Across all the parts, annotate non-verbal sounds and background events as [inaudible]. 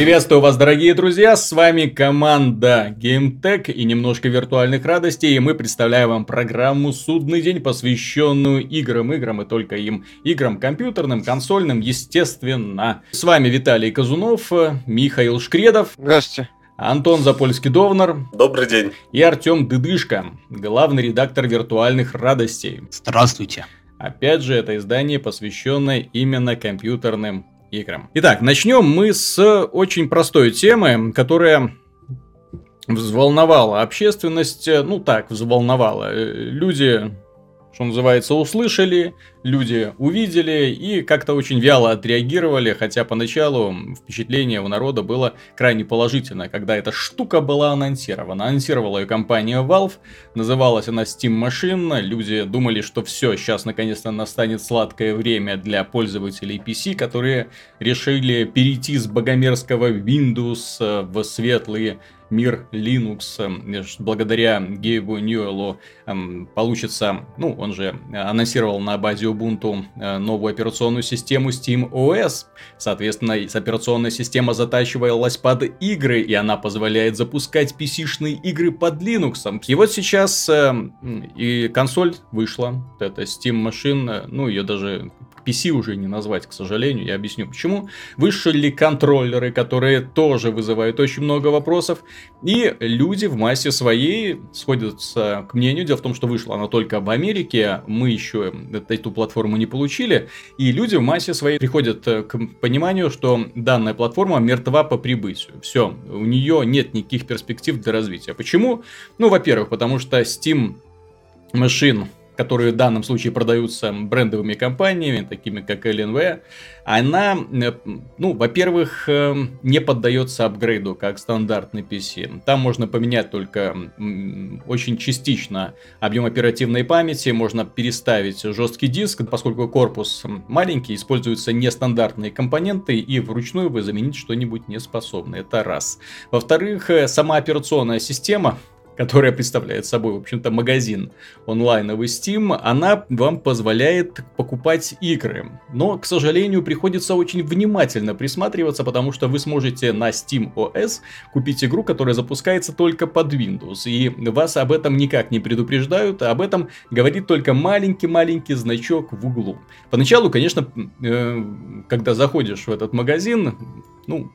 Приветствую вас, дорогие друзья, с вами команда GameTech и немножко виртуальных радостей, и мы представляем вам программу «Судный день», посвященную играм, играм и только им, играм компьютерным, консольным, естественно. С вами Виталий Казунов, Михаил Шкредов. Здравствуйте. Антон Запольский-Довнар. Добрый день. И Артем Дыдышко, главный редактор виртуальных радостей. Здравствуйте. Опять же, это издание, посвященное именно компьютерным играм. Итак, начнем мы с очень простой темы, которая взволновала общественность. Ну так, взволновала. Люди что называется, услышали, люди увидели и как-то очень вяло отреагировали, хотя поначалу впечатление у народа было крайне положительное, когда эта штука была анонсирована. Анонсировала ее компания Valve, называлась она Steam Machine, люди думали, что все, сейчас наконец-то настанет сладкое время для пользователей PC, которые решили перейти с богомерзкого Windows в светлые мир Linux эм, благодаря Гейбу Ньюэллу эм, получится, ну, он же анонсировал на базе Ubuntu э, новую операционную систему Steam OS. Соответственно, операционная система затачивалась под игры, и она позволяет запускать PC-шные игры под Linux. И вот сейчас и консоль вышла, это Steam Machine, ну, ее даже PC уже не назвать, к сожалению, я объясню почему. Вышли контроллеры, которые тоже вызывают очень много вопросов. И люди в массе своей сходятся к мнению. Дело в том, что вышла она только в Америке, мы еще эту платформу не получили. И люди в массе своей приходят к пониманию, что данная платформа мертва по прибытию. Все, у нее нет никаких перспектив для развития. Почему? Ну, во-первых, потому что Steam Machine которые в данном случае продаются брендовыми компаниями, такими как LNV, она, э, ну, во-первых, э, не поддается апгрейду, как стандартный PC. Там можно поменять только очень частично объем оперативной памяти, можно переставить жесткий диск, поскольку корпус маленький, используются нестандартные компоненты, и вручную вы заменить что-нибудь не способны. Это раз. Во-вторых, э, сама операционная система которая представляет собой, в общем-то, магазин онлайновый Steam, она вам позволяет покупать игры. Но, к сожалению, приходится очень внимательно присматриваться, потому что вы сможете на Steam OS купить игру, которая запускается только под Windows. И вас об этом никак не предупреждают, а об этом говорит только маленький-маленький значок в углу. Поначалу, конечно, э, когда заходишь в этот магазин, ну,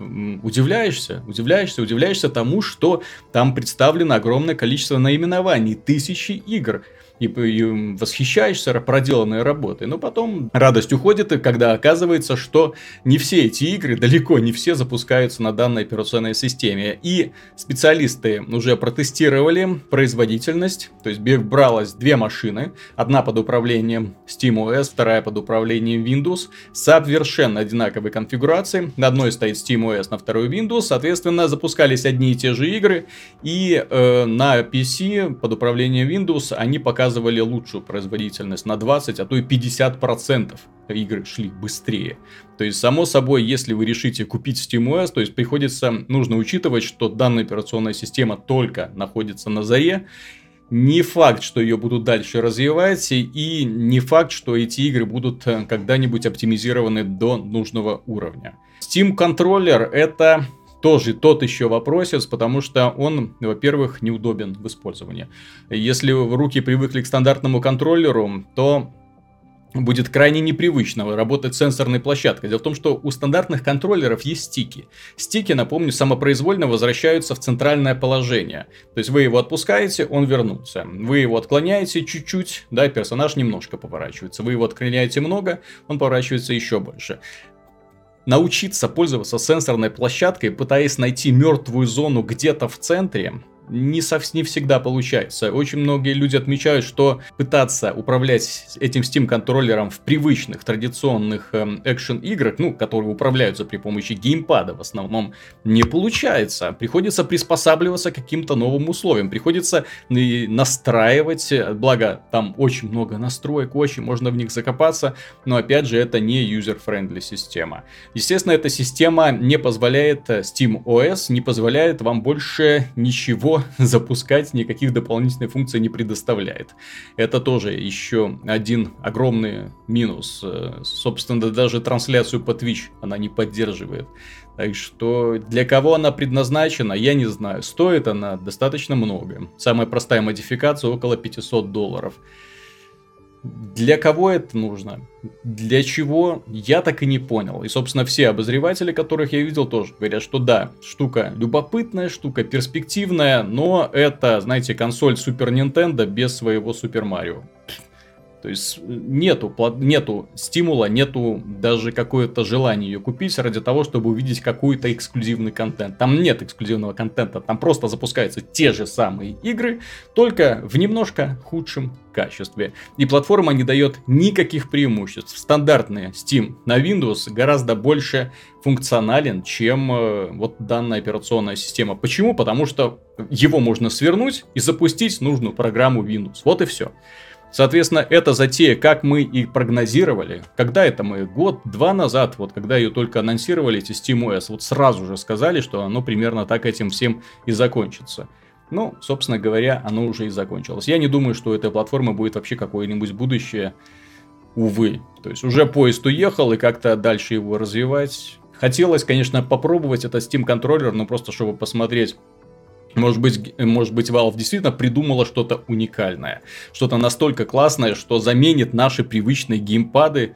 удивляешься, удивляешься, удивляешься тому, что там представлено огромное количество наименований, тысячи игр и, и восхищаешься проделанной работой. Но потом радость уходит, когда оказывается, что не все эти игры, далеко не все запускаются на данной операционной системе. И специалисты уже протестировали производительность, то есть бралось две машины, одна под управлением SteamOS, вторая под управлением Windows, совершенно одинаковой конфигурацией. На одной стоит SteamOS, на второй Windows, соответственно, запускались одни и те же игры, и э, на PC под управлением Windows они показывали показывали лучшую производительность на 20, а то и 50% игры шли быстрее. То есть, само собой, если вы решите купить SteamOS, то есть приходится, нужно учитывать, что данная операционная система только находится на заре, не факт, что ее будут дальше развивать, и не факт, что эти игры будут э, когда-нибудь оптимизированы до нужного уровня. Steam контроллер это тоже тот еще вопросец, потому что он, во-первых, неудобен в использовании. Если в руки привыкли к стандартному контроллеру, то будет крайне непривычно работать сенсорной площадкой. Дело в том, что у стандартных контроллеров есть стики. Стики, напомню, самопроизвольно возвращаются в центральное положение. То есть вы его отпускаете, он вернулся. Вы его отклоняете чуть-чуть, да, персонаж немножко поворачивается. Вы его отклоняете много, он поворачивается еще больше научиться пользоваться сенсорной площадкой, пытаясь найти мертвую зону где-то в центре, не, со, не всегда получается. Очень многие люди отмечают, что пытаться управлять этим Steam контроллером в привычных традиционных эм, экшен играх, ну, которые управляются при помощи геймпада в основном, не получается. Приходится приспосабливаться к каким-то новым условиям. Приходится настраивать, благо там очень много настроек, очень можно в них закопаться, но опять же это не user-friendly система. Естественно, эта система не позволяет, э, Steam OS не позволяет вам больше ничего [laughs] запускать, никаких дополнительных функций не предоставляет. Это тоже еще один огромный минус. Э, собственно, даже трансляцию по Twitch она не поддерживает. Так что для кого она предназначена, я не знаю. Стоит она достаточно много. Самая простая модификация около 500 долларов. Для кого это нужно? Для чего? Я так и не понял. И, собственно, все обозреватели, которых я видел, тоже говорят, что да, штука любопытная, штука перспективная, но это, знаете, консоль Super Nintendo без своего Super Mario. То есть нету, нету стимула, нету даже какое-то желания ее купить ради того, чтобы увидеть какой-то эксклюзивный контент. Там нет эксклюзивного контента, там просто запускаются те же самые игры, только в немножко худшем качестве. И платформа не дает никаких преимуществ. Стандартный Steam на Windows гораздо больше функционален, чем э, вот данная операционная система. Почему? Потому что его можно свернуть и запустить нужную программу Windows. Вот и все. Соответственно, эта затея, как мы и прогнозировали, когда это мы, год-два назад, вот когда ее только анонсировали, эти SteamOS, вот сразу же сказали, что оно примерно так этим всем и закончится. Ну, собственно говоря, оно уже и закончилось. Я не думаю, что у этой платформы будет вообще какое-нибудь будущее. Увы. То есть уже поезд уехал, и как-то дальше его развивать. Хотелось, конечно, попробовать этот Steam контроллер, но просто чтобы посмотреть, может быть, может быть, Valve действительно придумала что-то уникальное. Что-то настолько классное, что заменит наши привычные геймпады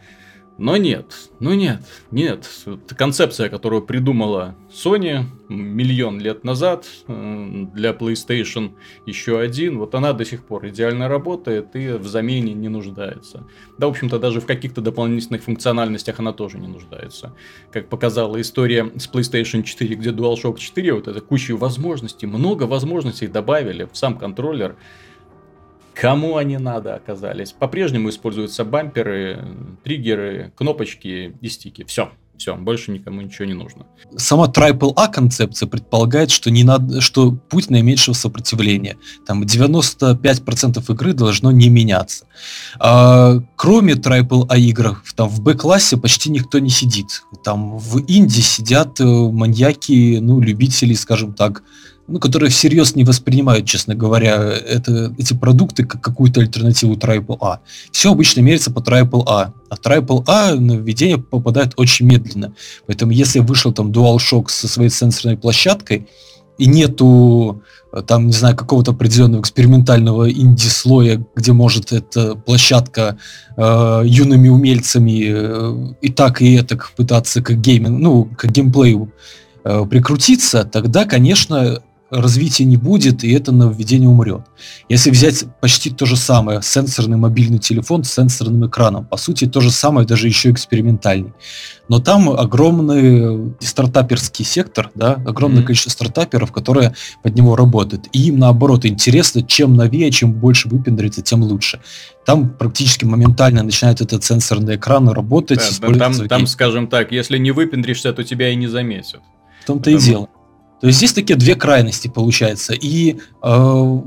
но нет, ну нет, нет. Концепция, которую придумала Sony миллион лет назад э, для PlayStation еще один, вот она до сих пор идеально работает и в замене не нуждается. Да, в общем-то, даже в каких-то дополнительных функциональностях она тоже не нуждается. Как показала история с PlayStation 4, где DualShock 4, вот это куча возможностей, много возможностей добавили в сам контроллер, Кому они надо оказались? По-прежнему используются бамперы, триггеры, кнопочки и стики. Все. Все, больше никому ничего не нужно. Сама AAA концепция предполагает, что, не надо, что путь наименьшего сопротивления. Там 95% игры должно не меняться. А, кроме AAA игр, там в B-классе почти никто не сидит. Там в инди сидят э, маньяки, ну, любители, скажем так, ну, которые всерьез не воспринимают, честно говоря, это, эти продукты как какую-то альтернативу AAA. Все обычно мерится по AAA, а AAA на введение попадает очень медленно. Поэтому если вышел там DualShock со своей сенсорной площадкой, и нету там, не знаю, какого-то определенного экспериментального инди-слоя, где может эта площадка э, юными умельцами э, и так, и это пытаться как гейминг, ну, как геймплею э, прикрутиться, тогда, конечно, развития не будет, и это нововведение умрет. Если взять почти то же самое, сенсорный мобильный телефон с сенсорным экраном, по сути то же самое, даже еще экспериментальный. Но там огромный стартаперский сектор, да, огромное mm-hmm. количество стартаперов, которые под него работают. И им наоборот интересно, чем новее, чем больше выпендрится, тем лучше. Там практически моментально начинает этот сенсорный экран работать. Да, там, там, скажем так, если не выпендришься, то тебя и не заметят. В том-то Потому... и дело. То есть здесь такие две крайности получается. И э,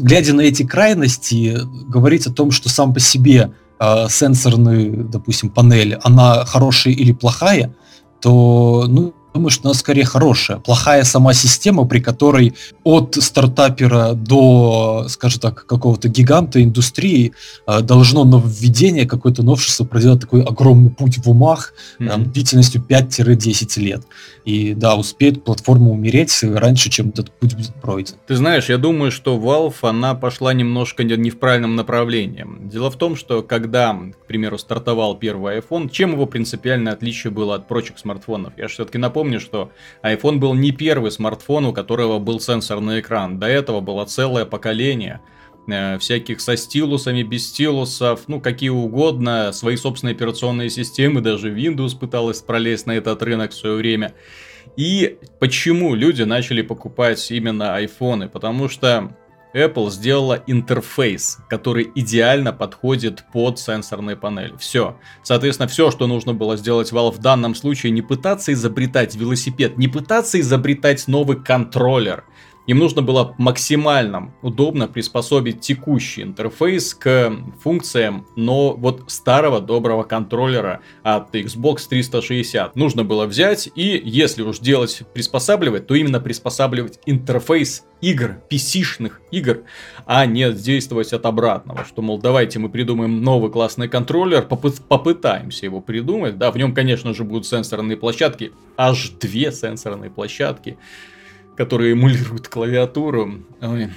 глядя на эти крайности, говорить о том, что сам по себе э, сенсорный, допустим, панель, она хорошая или плохая, то ну, думаю, что она скорее хорошая. Плохая сама система, при которой от стартапера до, скажем так, какого-то гиганта индустрии э, должно нововведение, какое-то новшество проделать такой огромный путь в умах mm-hmm. там, длительностью 5-10 лет. И да, успеет платформа умереть раньше, чем этот путь будет пройден. Ты знаешь, я думаю, что Valve, она пошла немножко не в правильном направлении. Дело в том, что когда, к примеру, стартовал первый iPhone, чем его принципиальное отличие было от прочих смартфонов? Я все-таки напомню, напомню, что iPhone был не первый смартфон, у которого был сенсорный экран. До этого было целое поколение э, всяких со стилусами, без стилусов, ну, какие угодно, свои собственные операционные системы, даже Windows пыталась пролезть на этот рынок в свое время. И почему люди начали покупать именно айфоны? Потому что Apple сделала интерфейс, который идеально подходит под сенсорные панели. Все. Соответственно, все, что нужно было сделать Valve в данном случае, не пытаться изобретать велосипед, не пытаться изобретать новый контроллер, Им нужно было максимально удобно приспособить текущий интерфейс к функциям, но вот старого доброго контроллера от Xbox 360. Нужно было взять и, если уж делать приспосабливать, то именно приспосабливать интерфейс игр, PC-шных игр, а не действовать от обратного, что, мол, давайте мы придумаем новый классный контроллер, попы- попытаемся его придумать, да, в нем, конечно же, будут сенсорные площадки, аж две сенсорные площадки, которые эмулируют клавиатуру. Ой,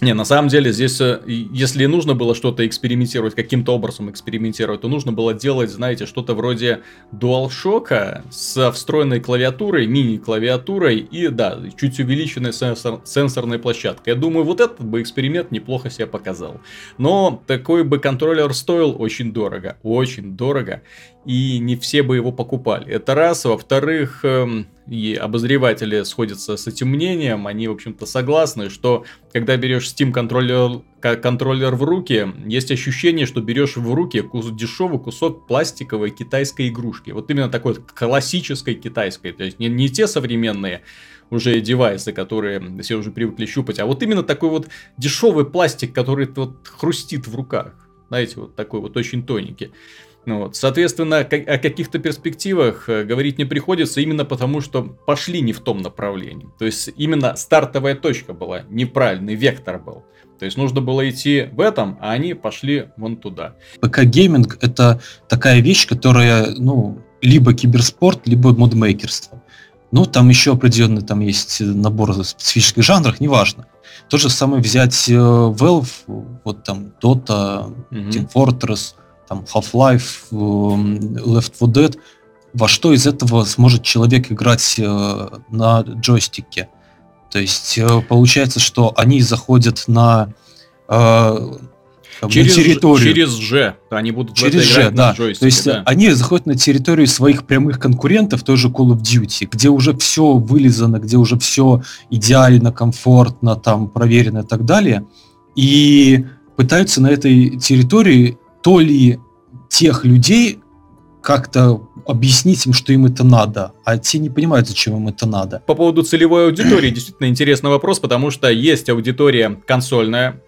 не, на самом деле здесь, э, если нужно было что-то экспериментировать, каким-то образом экспериментировать, то нужно было делать, знаете, что-то вроде DualShock со встроенной клавиатурой, мини-клавиатурой и, да, чуть увеличенной сенсор, сенсорной площадкой. Я думаю, вот этот бы эксперимент неплохо себя показал. Но такой бы контроллер стоил очень дорого, очень дорого и не все бы его покупали. Это раз. Во-вторых, эм, и обозреватели сходятся с этим мнением, они, в общем-то, согласны, что когда берешь Steam контроллер, контроллер в руки, есть ощущение, что берешь в руки кус, дешевый кусок пластиковой китайской игрушки. Вот именно такой классической китайской, то есть не, не те современные уже девайсы, которые все уже привыкли щупать, а вот именно такой вот дешевый пластик, который вот хрустит в руках. Знаете, вот такой вот очень тоненький. Ну вот. Соответственно, о каких-то перспективах э, говорить не приходится именно потому, что пошли не в том направлении. То есть именно стартовая точка была неправильный, вектор был. То есть нужно было идти в этом, а они пошли вон туда. ПК-гейминг — это такая вещь, которая, ну, либо киберспорт, либо модмейкерство. Ну, там еще определенный там есть набор специфических жанров, неважно. То же самое взять э, Valve, вот там Dota, mm-hmm. Team Fortress, там Half-Life, эм, Left 4 Dead, во что из этого сможет человек играть э, на джойстике. То есть э, получается, что они заходят на, э, через, на территорию. Через G. Они будут через это играть G, да. джойстике. То есть да. они заходят на территорию своих прямых конкурентов, той же Call of Duty, где уже все вылизано, где уже все идеально, комфортно, там проверено и так далее. И пытаются на этой территории то ли тех людей как-то объяснить им, что им это надо, а те не понимают, зачем им это надо. По поводу целевой аудитории, действительно интересный вопрос, потому что есть аудитория консольная,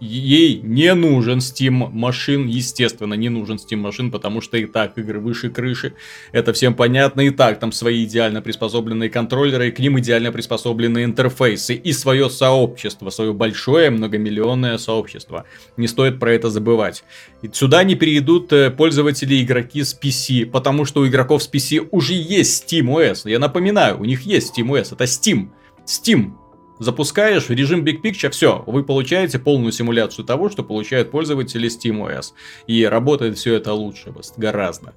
ей не нужен Steam машин, естественно, не нужен Steam машин, потому что и так игры выше крыши, это всем понятно, и так там свои идеально приспособленные контроллеры, и к ним идеально приспособленные интерфейсы, и свое сообщество, свое большое многомиллионное сообщество. Не стоит про это забывать. И сюда не перейдут э, пользователи игроки с PC, потому что у игроков с PC уже есть SteamOS. Я напоминаю, у них есть SteamOS, это Steam. Steam запускаешь режим Big Picture, все, вы получаете полную симуляцию того, что получают пользователи SteamOS. И работает все это лучше, гораздо.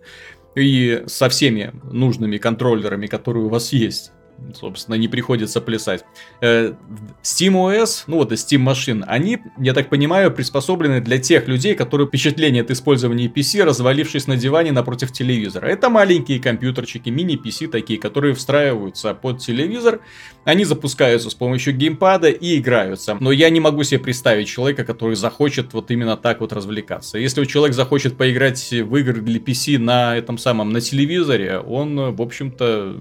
И со всеми нужными контроллерами, которые у вас есть собственно, не приходится плясать. Э, SteamOS, ну вот и Steam машин, они, я так понимаю, приспособлены для тех людей, которые впечатление от использования PC, развалившись на диване напротив телевизора. Это маленькие компьютерчики, мини-PC такие, которые встраиваются под телевизор, они запускаются с помощью геймпада и играются. Но я не могу себе представить человека, который захочет вот именно так вот развлекаться. Если человек захочет поиграть в игры для PC на этом самом, на телевизоре, он, в общем-то...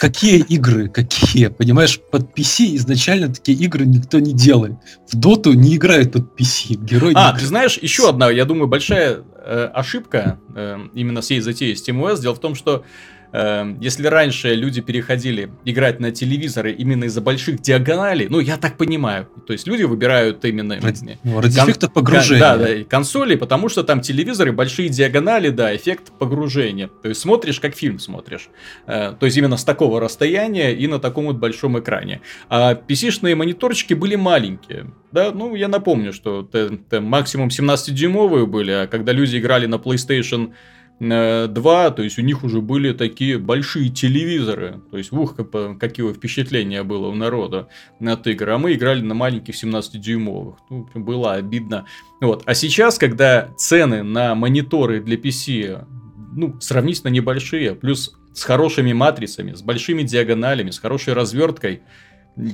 Какие игры? Какие, понимаешь, под PC изначально такие игры никто не делает. В доту не играют под PC, герой А, ты знаешь, еще одна, я думаю, большая э, ошибка э, именно всей затеи SteamOS, дело в том, что если раньше люди переходили играть на телевизоры именно из-за больших диагоналей, ну, я так понимаю, то есть люди выбирают именно... Ради, ну, ради кон- эффекта погружения. Да, да, консоли, потому что там телевизоры, большие диагонали, да, эффект погружения. То есть смотришь, как фильм смотришь. Э, то есть именно с такого расстояния и на таком вот большом экране. А PC-шные мониторчики были маленькие. Да, ну, я напомню, что максимум 17-дюймовые были, а когда люди играли на PlayStation 2, э, то есть у них уже были такие большие телевизоры. То есть, ух, какие впечатления было у народа от игр. А мы играли на маленьких 17-дюймовых. Ну, было обидно. Вот. А сейчас, когда цены на мониторы для PC ну, сравнительно небольшие, плюс с хорошими матрицами, с большими диагоналями, с хорошей разверткой,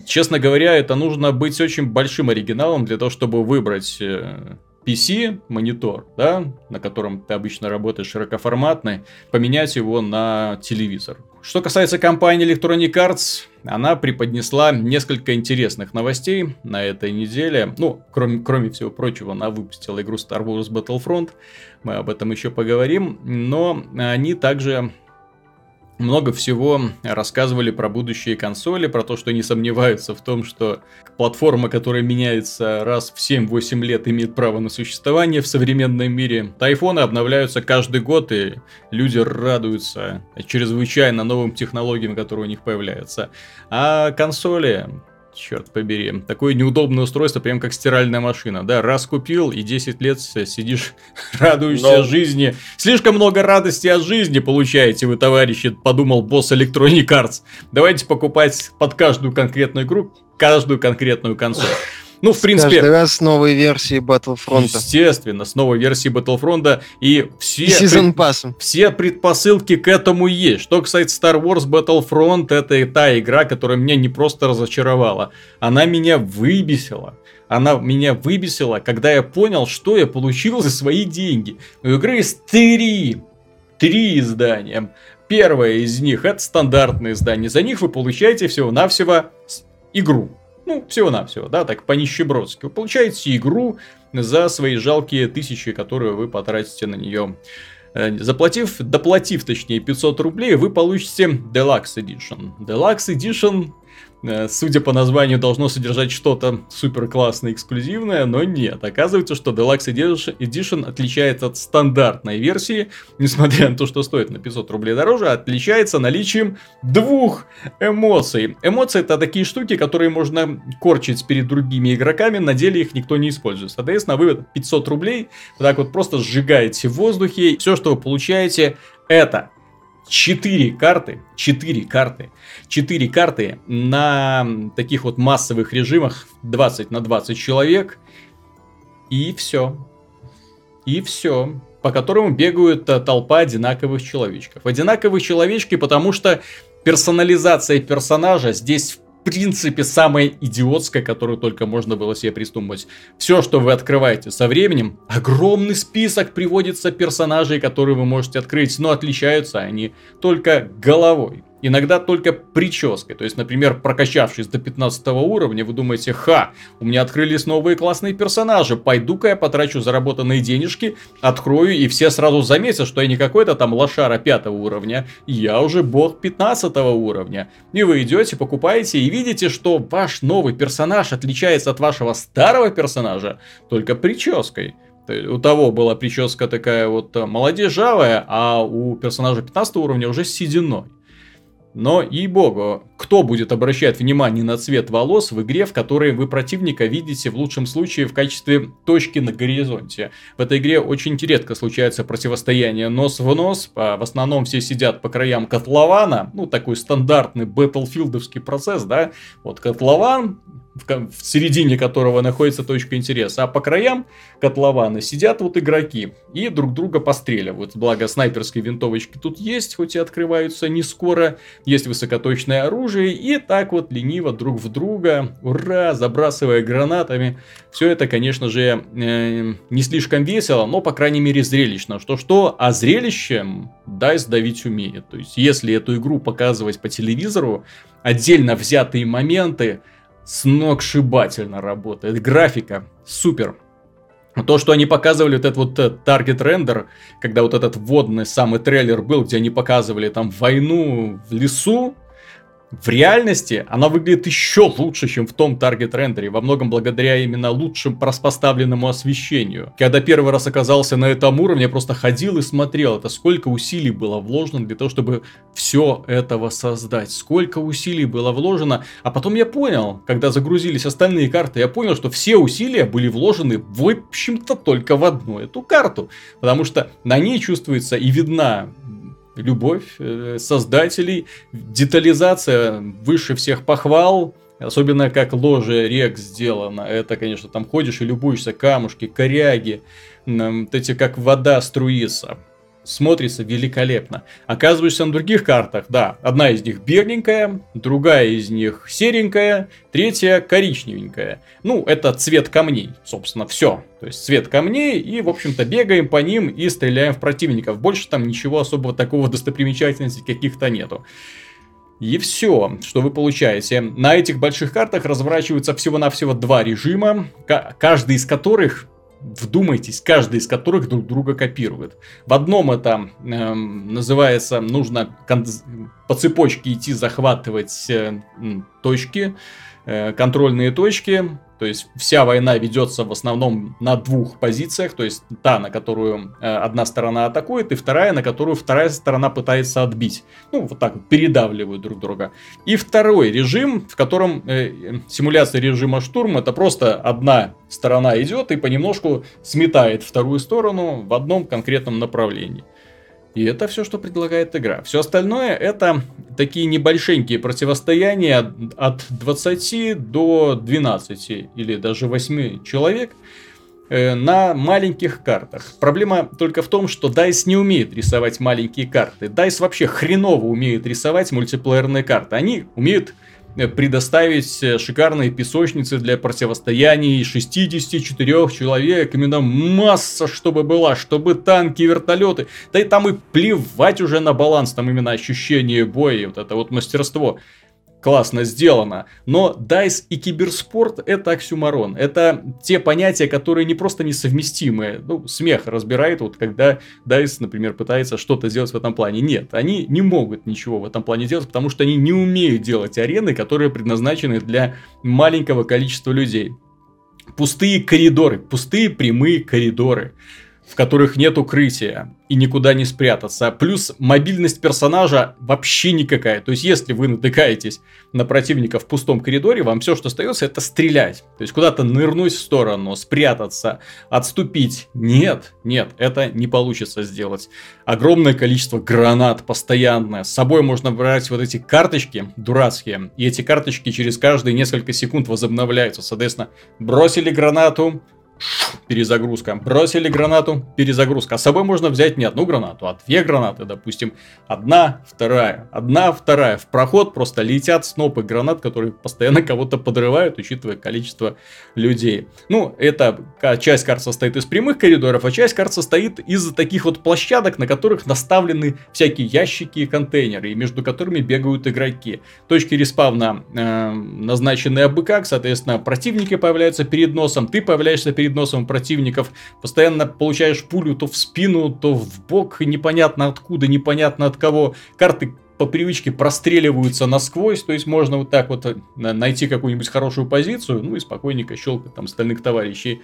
Честно говоря, это нужно быть очень большим оригиналом для того, чтобы выбрать э, PC, монитор, да, на котором ты обычно работаешь широкоформатный, поменять его на телевизор. Что касается компании Electronic Arts, она преподнесла несколько интересных новостей на этой неделе. Ну, кроме, кроме всего прочего, она выпустила игру Star Wars Battlefront. Мы об этом еще поговорим. Но они также много всего рассказывали про будущие консоли, про то, что они сомневаются в том, что платформа, которая меняется раз в 7-8 лет, имеет право на существование в современном мире. Айфоны обновляются каждый год, и люди радуются чрезвычайно новым технологиям, которые у них появляются. А консоли черт побери. Такое неудобное устройство, прям как стиральная машина. Да, раз купил и 10 лет сидишь, [laughs] радуешься Но... жизни. Слишком много радости от жизни получаете вы, товарищи, подумал босс Electronic Arts. Давайте покупать под каждую конкретную игру каждую конкретную консоль. Ну, в принципе... Каждый раз с новой версии Battlefront. Естественно, с новой версией Battlefront. И все... Сезон пред... Все предпосылки к этому есть. Что, кстати, Star Wars Battlefront, это и та игра, которая меня не просто разочаровала. Она меня выбесила. Она меня выбесила, когда я понял, что я получил за свои деньги. У игры есть три. Три издания. Первое из них это стандартные издания. За них вы получаете всего-навсего игру. Ну, всего-навсего, да, так по-нищебродски. Вы получаете игру за свои жалкие тысячи, которые вы потратите на нее. Э, заплатив, доплатив, точнее, 500 рублей, вы получите Deluxe Edition. Deluxe Edition судя по названию, должно содержать что-то супер классное, эксклюзивное, но нет. Оказывается, что Deluxe Edition отличается от стандартной версии, несмотря на то, что стоит на 500 рублей дороже, отличается наличием двух эмоций. Эмоции это такие штуки, которые можно корчить перед другими игроками, на деле их никто не использует. Соответственно, вы 500 рублей вот так вот просто сжигаете в воздухе, все, что вы получаете, это 4 карты, 4 карты, 4 карты на таких вот массовых режимах 20 на 20 человек. И все. И все. По которому бегают э, толпа одинаковых человечков. Одинаковые человечки, потому что персонализация персонажа здесь принципе, самая идиотская, которую только можно было себе придумать. Все, что вы открываете со временем, огромный список приводится персонажей, которые вы можете открыть, но отличаются они только головой. Иногда только прической. То есть, например, прокачавшись до 15 уровня, вы думаете, ха, у меня открылись новые классные персонажи, пойду-ка я потрачу заработанные денежки, открою, и все сразу заметят, что я не какой-то там лошара 5 уровня, я уже бог 15 уровня. И вы идете, покупаете и видите, что ваш новый персонаж отличается от вашего старого персонажа только прической. У того была прическа такая вот э, молодежавая, а у персонажа 15 уровня уже сединой. Но, и богу, кто будет обращать внимание на цвет волос в игре, в которой вы противника видите в лучшем случае в качестве точки на горизонте? В этой игре очень редко случается противостояние нос в нос, а в основном все сидят по краям котлована, ну такой стандартный бэтлфилдовский процесс, да, вот котлован, в, в середине которого находится точка интереса, а по краям котлована сидят вот игроки и друг друга постреливают. Благо снайперские винтовочки тут есть, хоть и открываются не скоро, есть высокоточное оружие, и так вот лениво друг в друга, ура, забрасывая гранатами. Все это, конечно же, э, не слишком весело, но, по крайней мере, зрелищно. Что-что, а зрелищем DICE давить умеет. То есть, если эту игру показывать по телевизору, отдельно взятые моменты, сногсшибательно работает. Графика супер. То, что они показывали, вот этот вот э, таргет рендер, когда вот этот вводный самый трейлер был, где они показывали там войну в лесу, в реальности она выглядит еще лучше, чем в том таргет рендере, во многом благодаря именно лучшему поставленному освещению. Когда первый раз оказался на этом уровне, я просто ходил и смотрел, это сколько усилий было вложено для того, чтобы все этого создать, сколько усилий было вложено, а потом я понял, когда загрузились остальные карты, я понял, что все усилия были вложены, в общем-то, только в одну эту карту, потому что на ней чувствуется и видна любовь э, создателей, детализация выше всех похвал, Особенно как ложе рек сделано. Это, конечно, там ходишь и любуешься камушки, коряги, вот эти как вода струится. Смотрится великолепно. Оказываешься на других картах, да, одна из них беленькая, другая из них серенькая, третья коричневенькая. Ну, это цвет камней, собственно, все. То есть цвет камней, и, в общем-то, бегаем по ним и стреляем в противников. Больше там ничего особого такого [laughs] достопримечательности каких-то нету. И все, что вы получаете. На этих больших картах разворачиваются всего-навсего два режима, каждый из которых вдумайтесь, каждый из которых друг друга копирует. В одном это э, называется, нужно по цепочке идти захватывать э, точки, э, контрольные точки, то есть вся война ведется в основном на двух позициях, то есть та, на которую э, одна сторона атакует, и вторая, на которую вторая сторона пытается отбить. Ну, вот так передавливают друг друга. И второй режим, в котором э, симуляция режима штурм, это просто одна сторона идет и понемножку сметает вторую сторону в одном конкретном направлении. И это все, что предлагает игра. Все остальное это такие небольшенькие противостояния от 20 до 12 или даже 8 человек э, на маленьких картах. Проблема только в том, что DICE не умеет рисовать маленькие карты. DICE вообще хреново умеет рисовать мультиплеерные карты. Они умеют предоставить э, шикарные песочницы для противостояний 64 человек. Именно масса, чтобы была, чтобы танки, вертолеты. Да и там и плевать уже на баланс, там именно ощущение боя, вот это вот мастерство классно сделано. Но DICE и киберспорт это оксюмарон. Это те понятия, которые не просто несовместимы. Ну, смех разбирает, вот когда DICE, например, пытается что-то сделать в этом плане. Нет, они не могут ничего в этом плане делать, потому что они не умеют делать арены, которые предназначены для маленького количества людей. Пустые коридоры, пустые прямые коридоры в которых нет укрытия и никуда не спрятаться. Плюс мобильность персонажа вообще никакая. То есть, если вы натыкаетесь на противника в пустом коридоре, вам все, что остается, это стрелять. То есть, куда-то нырнуть в сторону, спрятаться, отступить. Нет, нет, это не получится сделать. Огромное количество гранат постоянное. С собой можно брать вот эти карточки дурацкие. И эти карточки через каждые несколько секунд возобновляются. Соответственно, бросили гранату, перезагрузка. Бросили гранату, перезагрузка. А с собой можно взять не одну гранату, а две гранаты, допустим. Одна, вторая, одна, вторая. В проход просто летят снопы гранат, которые постоянно [laughs] кого-то подрывают, учитывая количество людей. Ну, эта часть карт состоит из прямых коридоров, а часть карт состоит из таких вот площадок, на которых наставлены всякие ящики и контейнеры, и между которыми бегают игроки. Точки респавна э, назначены абы как, соответственно, противники появляются перед носом, ты появляешься перед перед носом противников, постоянно получаешь пулю то в спину, то в бок, непонятно откуда, непонятно от кого. Карты по привычке простреливаются насквозь, то есть можно вот так вот э, найти какую-нибудь хорошую позицию, ну и спокойненько щелкать там остальных товарищей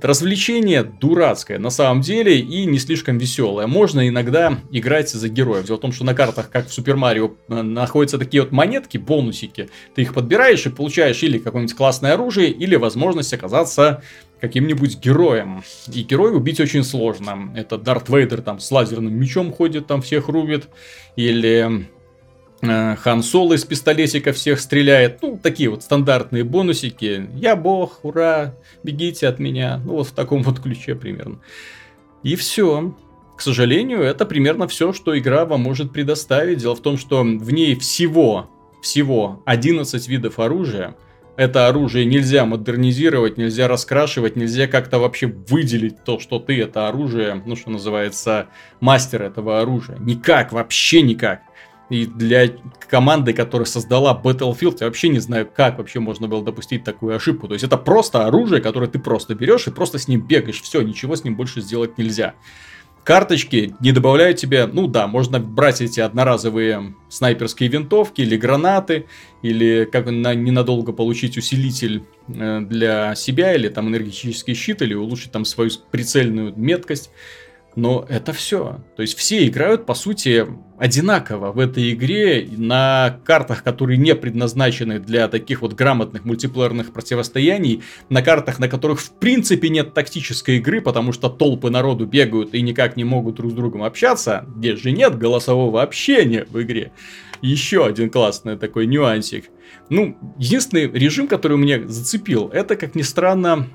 развлечение дурацкое на самом деле и не слишком веселое. Можно иногда играть за героев. Дело в том, что на картах, как в Супер Марио, э, находятся такие вот монетки, бонусики. Ты их подбираешь и получаешь или какое-нибудь классное оружие, или возможность оказаться каким-нибудь героем. И героя убить очень сложно. Это Дарт Вейдер там с лазерным мечом ходит, там всех рубит. Или Э, Хан Соло из пистолетика всех стреляет. Ну, такие вот стандартные бонусики. Я бог, ура, бегите от меня. Ну, вот в таком вот ключе примерно. И все. К сожалению, это примерно все, что игра вам может предоставить. Дело в том, что в ней всего, всего 11 видов оружия. Это оружие нельзя модернизировать, нельзя раскрашивать, нельзя как-то вообще выделить то, что ты это оружие, ну, что называется, мастер этого оружия. Никак, вообще никак. И для команды, которая создала Battlefield, я вообще не знаю, как вообще можно было допустить такую ошибку. То есть это просто оружие, которое ты просто берешь и просто с ним бегаешь. Все, ничего с ним больше сделать нельзя. Карточки не добавляют тебе, ну да, можно брать эти одноразовые снайперские винтовки или гранаты, или как на, ненадолго получить усилитель э, для себя, или там энергетический щит, или улучшить там свою прицельную меткость. Но это все. То есть все играют, по сути, одинаково в этой игре на картах, которые не предназначены для таких вот грамотных мультиплеерных противостояний, на картах, на которых в принципе нет тактической игры, потому что толпы народу бегают и никак не могут друг с другом общаться, здесь же нет голосового общения в игре. Еще один классный такой нюансик. Ну, единственный режим, который меня зацепил, это, как ни странно,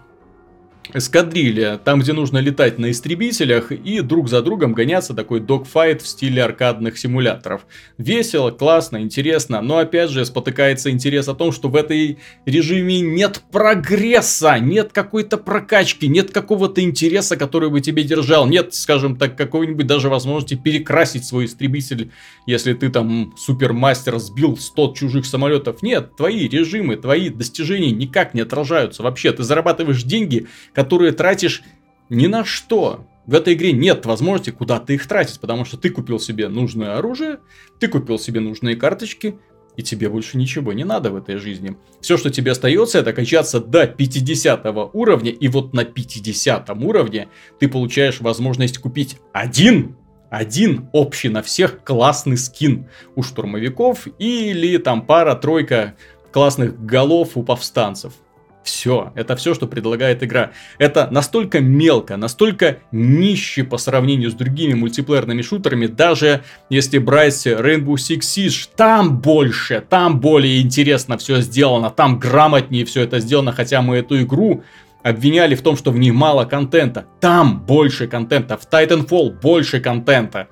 эскадрилья, там, где нужно летать на истребителях и друг за другом гоняться, такой догфайт в стиле аркадных симуляторов. Весело, классно, интересно, но опять же спотыкается интерес о том, что в этой режиме нет прогресса, нет какой-то прокачки, нет какого-то интереса, который бы тебе держал, нет, скажем так, какой-нибудь даже возможности перекрасить свой истребитель, если ты там супермастер сбил 100 чужих самолетов. Нет, твои режимы, твои достижения никак не отражаются вообще. Ты зарабатываешь деньги, которые тратишь ни на что. В этой игре нет возможности куда-то их тратить, потому что ты купил себе нужное оружие, ты купил себе нужные карточки, и тебе больше ничего не надо в этой жизни. Все, что тебе остается, это качаться до 50 уровня, и вот на 50 уровне ты получаешь возможность купить один один общий на всех классный скин у штурмовиков или там пара-тройка классных голов у повстанцев. Все, это все, что предлагает игра. Это настолько мелко, настолько нище по сравнению с другими мультиплеерными шутерами, даже если брать Rainbow Six Siege, там больше, там более интересно все сделано, там грамотнее все это сделано, хотя мы эту игру обвиняли в том, что в ней мало контента. Там больше контента, в Titanfall больше контента.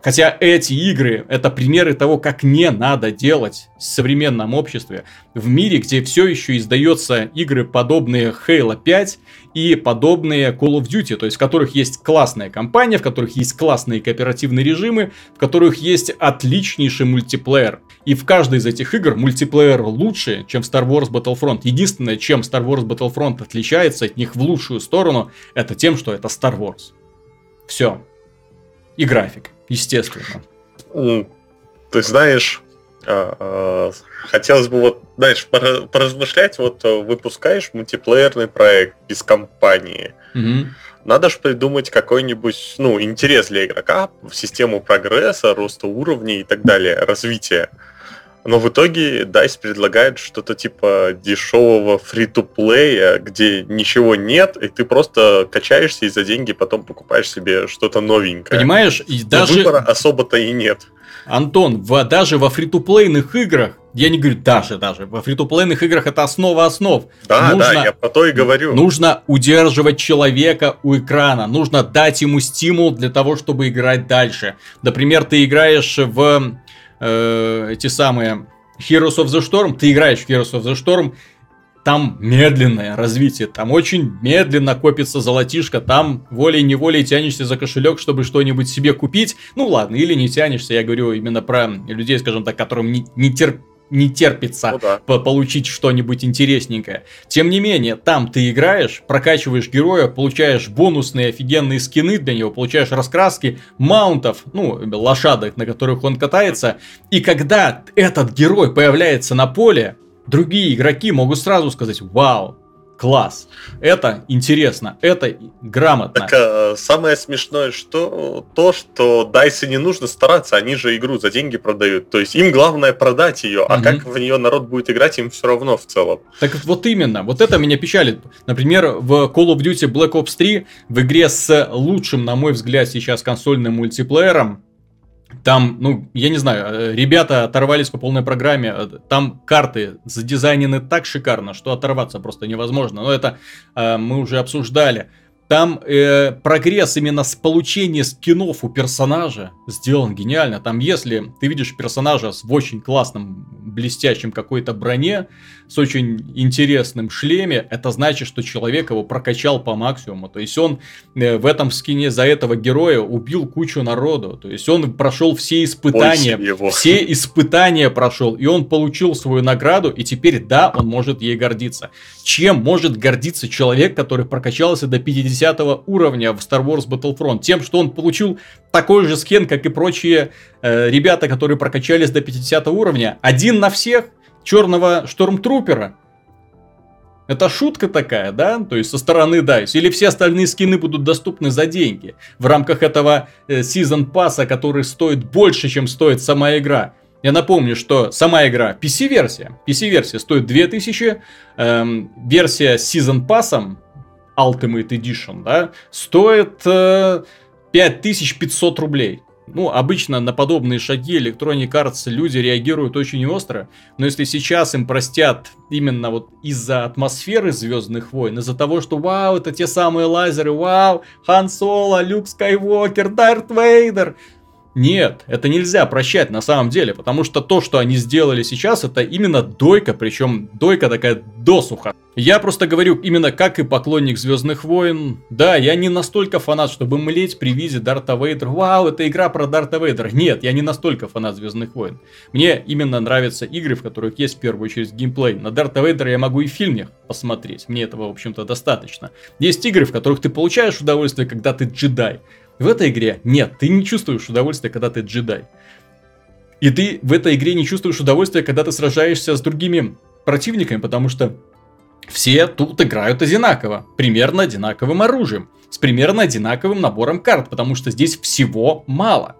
Хотя эти игры это примеры того, как не надо делать в современном обществе. В мире, где все еще издаются игры, подобные Halo 5 и подобные Call of Duty, то есть в которых есть классная компания, в которых есть классные кооперативные режимы, в которых есть отличнейший мультиплеер. И в каждой из этих игр мультиплеер лучше, чем Star Wars Battlefront. Единственное, чем Star Wars Battlefront отличается от них в лучшую сторону, это тем, что это Star Wars. Все. И график естественно. Ты знаешь, а, а, хотелось бы вот, знаешь, поразмышлять, вот э, выпускаешь мультиплеерный проект без компании. Угу. Надо же придумать какой-нибудь, ну, интерес для игрока в систему прогресса, роста уровней и так далее, развития. Но в итоге DICE предлагает что-то типа дешевого фри-то-плея, где ничего нет, и ты просто качаешься и за деньги потом покупаешь себе что-то новенькое. Понимаешь, и Но даже... выбора особо-то и нет. Антон, в, даже во фри-то-плейных играх, я не говорю даже, даже, во фри-то-плейных играх это основа основ. Да, нужно, да, я про то и говорю. Нужно удерживать человека у экрана, нужно дать ему стимул для того, чтобы играть дальше. Например, ты играешь в э, эти самые Heroes of the Storm, ты играешь в Heroes of the Storm, там медленное развитие, там очень медленно копится золотишко, там волей-неволей тянешься за кошелек, чтобы что-нибудь себе купить. Ну ладно, или не тянешься, я говорю именно про людей, скажем так, которым не, не терпят не терпится ну, да. получить что-нибудь интересненькое. Тем не менее, там ты играешь, прокачиваешь героя, получаешь бонусные офигенные скины для него, получаешь раскраски маунтов, ну, лошадок, на которых он катается. И когда этот герой появляется на поле, другие игроки могут сразу сказать, вау, класс. Это интересно, это грамотно. Так, а, самое смешное, что то, что Дайсы не нужно стараться, они же игру за деньги продают. То есть им главное продать ее, а угу. как в нее народ будет играть, им все равно в целом. Так вот именно, вот это меня печалит. Например, в Call of Duty Black Ops 3, в игре с лучшим, на мой взгляд, сейчас консольным мультиплеером, там, ну, я не знаю, э, ребята оторвались по полной программе. Э, там карты задизайнены так шикарно, что оторваться просто невозможно. Но это э, мы уже обсуждали. Там э, прогресс именно с получения скинов у персонажа сделан гениально. Там, если ты видишь персонажа с очень классном, блестящем какой-то броне, с очень интересным шлеме, это значит, что человек его прокачал по максимуму. То есть он э, в этом скине за этого героя убил кучу народу. То есть он прошел все испытания, все испытания прошел, и он получил свою награду, и теперь, да, он может ей гордиться. Чем может гордиться человек, который прокачался до 50 50 уровня в Star Wars Battlefront. Тем, что он получил такой же скен, как и прочие э, ребята, которые прокачались до 50 уровня. Один на всех черного штормтрупера. Это шутка такая, да? То есть со стороны DICE. Или все остальные скины будут доступны за деньги. В рамках этого э, Season пасса, который стоит больше, чем стоит сама игра. Я напомню, что сама игра PC-версия. PC-версия стоит 2000. Эм, версия с Season пассом Ultimate Edition, да, стоит э, 5500 рублей. Ну, обычно на подобные шаги Electronic Arts люди реагируют очень остро, но если сейчас им простят именно вот из-за атмосферы Звездных войн, из-за того, что вау, это те самые лазеры, вау, Хан Соло, Люк Скайуокер, Дарт Вейдер, нет, это нельзя прощать на самом деле, потому что то, что они сделали сейчас, это именно дойка, причем дойка такая досуха. Я просто говорю именно как и поклонник Звездных войн. Да, я не настолько фанат, чтобы млеть при виде Дарта Вейдера. Вау, это игра про Дарта Вейдера. Нет, я не настолько фанат Звездных войн. Мне именно нравятся игры, в которых есть в первую очередь геймплей. На Дарта Вейдера я могу и в фильме посмотреть. Мне этого, в общем-то, достаточно. Есть игры, в которых ты получаешь удовольствие, когда ты джедай. В этой игре нет, ты не чувствуешь удовольствия, когда ты джедай. И ты в этой игре не чувствуешь удовольствия, когда ты сражаешься с другими противниками, потому что все тут играют одинаково, примерно одинаковым оружием, с примерно одинаковым набором карт, потому что здесь всего мало.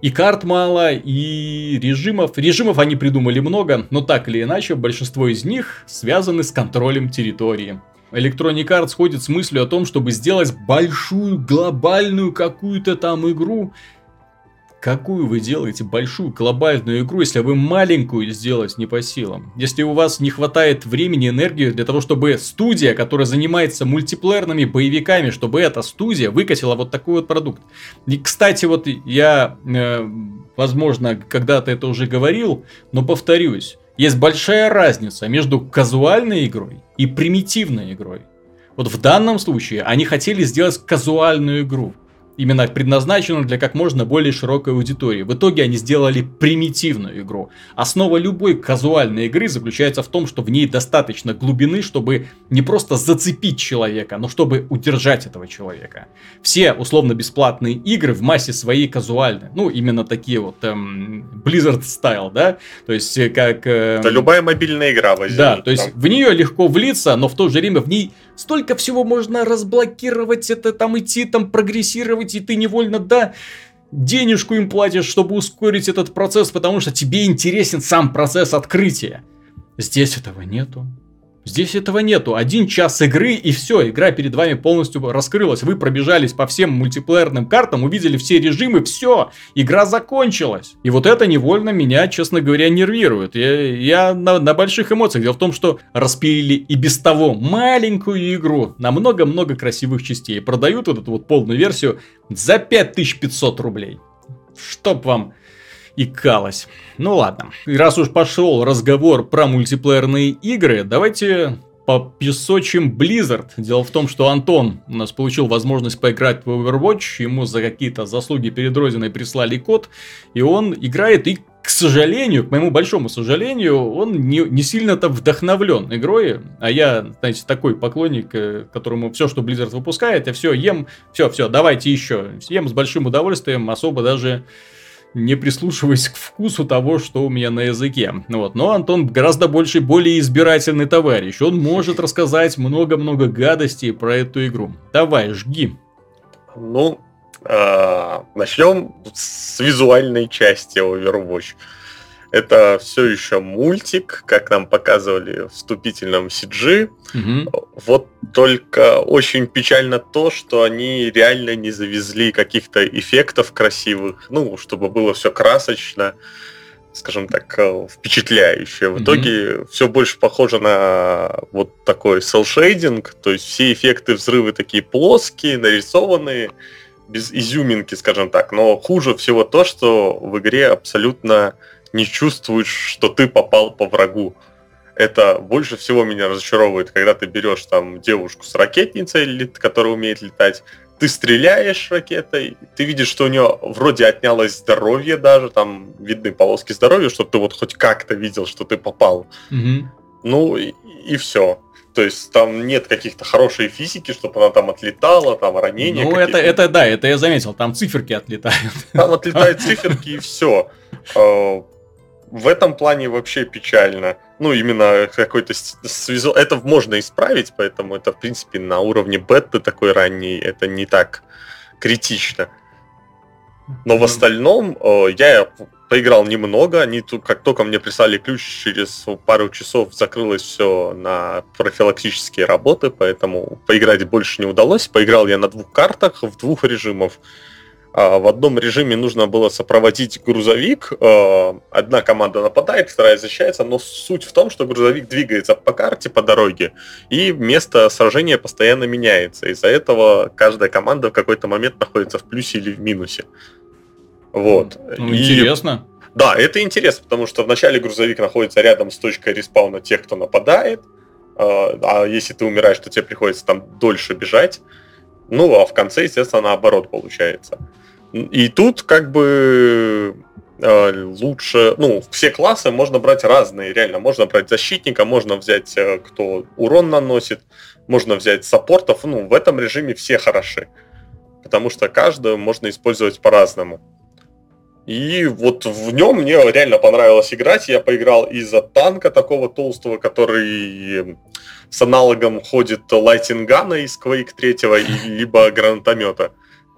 И карт мало, и режимов. Режимов они придумали много, но так или иначе, большинство из них связаны с контролем территории. Electronic Arts ходит с мыслью о том, чтобы сделать большую глобальную какую-то там игру. Какую вы делаете большую глобальную игру, если вы маленькую сделать не по силам? Если у вас не хватает времени, энергии для того, чтобы студия, которая занимается мультиплеерными боевиками, чтобы эта студия выкатила вот такой вот продукт. И, кстати, вот я, э, возможно, когда-то это уже говорил, но повторюсь. Есть большая разница между казуальной игрой и примитивной игрой. Вот в данном случае они хотели сделать казуальную игру именно предназначенную для как можно более широкой аудитории. В итоге они сделали примитивную игру. Основа любой казуальной игры заключается в том, что в ней достаточно глубины, чтобы не просто зацепить человека, но чтобы удержать этого человека. Все условно-бесплатные игры в массе своей казуальны. Ну, именно такие вот эм, Blizzard Style, да? То есть, э, как... Эм... Это любая мобильная игра возьми. Да, то есть, там. в нее легко влиться, но в то же время в ней столько всего можно разблокировать, это там идти, там прогрессировать, и ты невольно, да, денежку им платишь, чтобы ускорить этот процесс, потому что тебе интересен сам процесс открытия. Здесь этого нету. Здесь этого нету. Один час игры и все, игра перед вами полностью раскрылась. Вы пробежались по всем мультиплеерным картам, увидели все режимы, все, игра закончилась. И вот это невольно меня, честно говоря, нервирует. Я, я на, на больших эмоциях. Дело в том, что распилили и без того маленькую игру на много-много красивых частей. Продают вот эту вот полную версию за 5500 рублей. Чтоб вам икалось. Ну ладно. И раз уж пошел разговор про мультиплеерные игры, давайте попесочим Blizzard. Дело в том, что Антон у нас получил возможность поиграть в Overwatch, ему за какие-то заслуги перед Родиной прислали код, и он играет и к сожалению, к моему большому сожалению, он не, не сильно-то вдохновлен игрой, а я, знаете, такой поклонник, э, которому все, что Blizzard выпускает, я все ем, все, все, давайте еще. Ем с большим удовольствием, особо даже не прислушиваясь к вкусу того, что у меня на языке. Вот. Но Антон гораздо больше, более избирательный товарищ. Он может рассказать много-много гадостей про эту игру. Давай, жги. Ну, э, начнем с визуальной части Overwatch. Это все еще мультик, как нам показывали в вступительном CG. Угу. Вот только очень печально то, что они реально не завезли каких-то эффектов красивых, ну, чтобы было все красочно, скажем так, э, впечатляющее. В mm итоге все больше похоже на вот такой селшейдинг, то есть все эффекты взрывы такие плоские, нарисованные, без изюминки, скажем так. Но хуже всего то, что в игре абсолютно не чувствуешь, что ты попал по врагу. Это больше всего меня разочаровывает, когда ты берешь там девушку с ракетницей, которая умеет летать, ты стреляешь ракетой, ты видишь, что у нее вроде отнялось здоровье даже, там видны полоски здоровья, чтобы ты вот хоть как-то видел, что ты попал. Угу. Ну и, и все. То есть там нет каких-то хорошей физики, чтобы она там отлетала, там ранения. Ну это, это да, это я заметил, там циферки отлетают. Там отлетают циферки и все. В этом плане вообще печально. Ну, именно какой-то связу... Это можно исправить, поэтому это, в принципе, на уровне беты такой ранней, это не так критично. Но в остальном я поиграл немного. Они тут, как только мне прислали ключ, через пару часов закрылось все на профилактические работы, поэтому поиграть больше не удалось. Поиграл я на двух картах в двух режимах. А, В одном режиме нужно было сопроводить грузовик. а, Одна команда нападает, вторая защищается, но суть в том, что грузовик двигается по карте, по дороге, и место сражения постоянно меняется. Из-за этого каждая команда в какой-то момент находится в плюсе или в минусе. Вот. Ну, И- интересно. да, это интересно, потому что вначале грузовик находится рядом с точкой респауна тех, кто нападает, а а если ты умираешь, то тебе приходится там дольше бежать. Ну, а в конце, естественно, наоборот получается. И тут как бы э, лучше, ну, все классы можно брать разные, реально. Можно брать защитника, можно взять, э, кто урон наносит, можно взять саппортов. Ну, в этом режиме все хороши. Потому что каждую можно использовать по-разному. И вот в нем мне реально понравилось играть. Я поиграл из-за танка такого толстого, который с аналогом ходит лайтингана из Quake 3, и- либо гранатомета.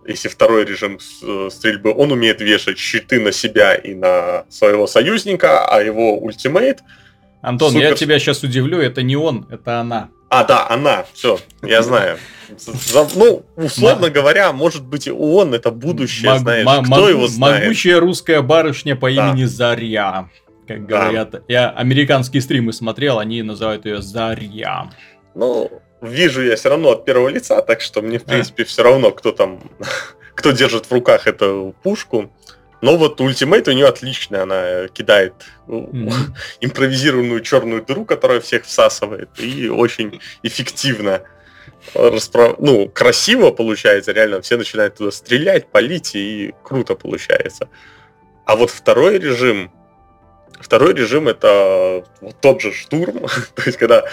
Если второй режим э, стрельбы, он умеет вешать щиты на себя и на своего союзника, а его ультимейт... Антон, я Супер. тебя сейчас удивлю, это не он, это она. А, да, она, все, я знаю. Ну, условно говоря, может быть, и он это будущее, знаешь, кто его знает. Могучая русская барышня по имени Заря. Как говорят. Я американские стримы смотрел, они называют ее Заря. Ну, вижу я все равно от первого лица, так что мне, в А. принципе, все равно, кто там, [laughs] кто держит в руках эту пушку. Но вот ультимейт у нее отличный, она кидает Мгм. [laughs] импровизированную черную дыру, которая всех всасывает, и очень эффективно. распро- Ну, красиво получается, реально, все начинают туда стрелять, палить, и круто получается. А вот второй режим, второй режим это вот тот же штурм, [laughs] то есть когда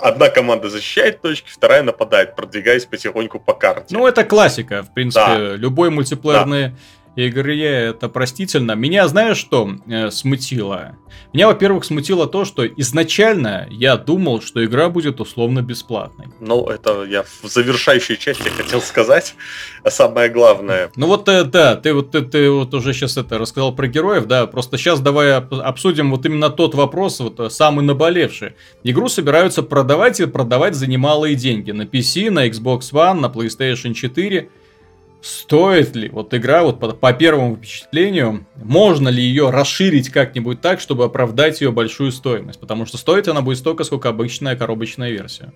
одна команда защищает точки, вторая нападает, продвигаясь потихоньку по карте. Ну, это классика, в принципе, Да. любой мультиплеерной игре это простительно. Меня, знаешь, что э, смутило? Меня, во-первых, смутило то, что изначально я думал, что игра будет условно бесплатной. Ну, это я в завершающей части хотел сказать. А самое главное, Ну вот, э, да, ты вот, ты, ты вот уже сейчас это рассказал про героев, да, просто сейчас давай об- обсудим вот именно тот вопрос, вот э, самый наболевший. Игру собираются продавать и продавать за немалые деньги на PC, на Xbox One, на PlayStation 4. Стоит ли вот игра, вот по, по первому впечатлению, можно ли ее расширить как-нибудь так, чтобы оправдать ее большую стоимость? Потому что стоит она будет столько, сколько обычная коробочная версия.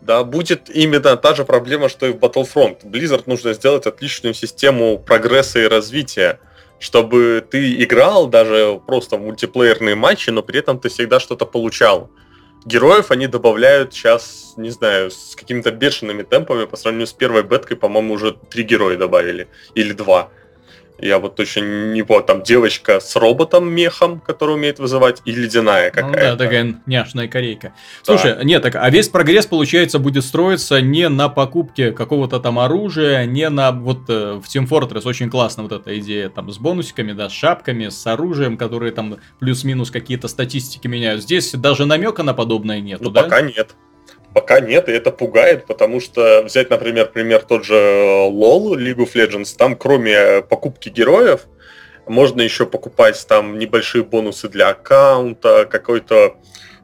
да, будет именно та же проблема, что и в Battlefront. Blizzard нужно сделать отличную систему прогресса и развития, чтобы ты играл даже просто в мультиплеерные матчи, но при этом ты всегда что-то получал. Героев они добавляют сейчас, не знаю, с какими-то бешеными темпами по сравнению с первой беткой, по-моему, уже три героя добавили. Или два. Я вот точно не помню, там девочка с роботом мехом, который умеет вызывать, и ледяная Ну какая-то. да, такая няшная корейка. Слушай, нет, так, а весь прогресс, получается, будет строиться не на покупке какого-то там оружия, не на вот э, в Team Fortress очень классно вот эта идея там с бонусиками, да, с шапками, с оружием, которые там плюс-минус какие-то статистики меняют. Здесь даже намека на подобное нету, Ну, да? пока нет. Пока нет, и это пугает, потому что взять, например, пример тот же LoL, League of Legends, там кроме покупки героев, можно еще покупать там небольшие бонусы для аккаунта, какой-то...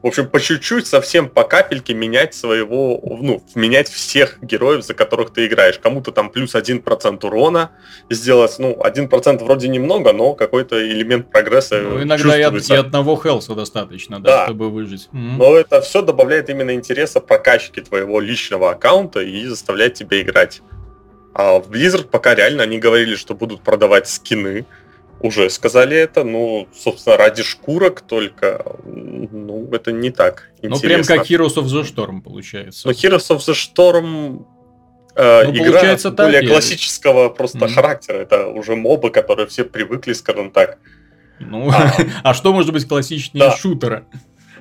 В общем, по чуть-чуть, совсем по капельке менять своего, ну, менять всех героев, за которых ты играешь. Кому-то там плюс 1% урона сделать, ну, 1% вроде немного, но какой-то элемент прогресса Ну, иногда и, от- и одного хелса достаточно, да, Да. чтобы выжить. Но это все добавляет именно интереса прокачки твоего личного аккаунта и заставляет тебя играть. А в Blizzard пока реально они говорили, что будут продавать скины. Уже сказали это, ну, собственно, ради шкурок только, ну, это не так Ну, интересно. прям как Heroes of the Storm получается. Но Heroes of the Storm э, Ну, игра получается так, более я- классического просто Мгм. характера. Это уже мобы, которые все привыкли, скажем так. Ну, А. [laughs] а что может быть классичнее Да. шутера?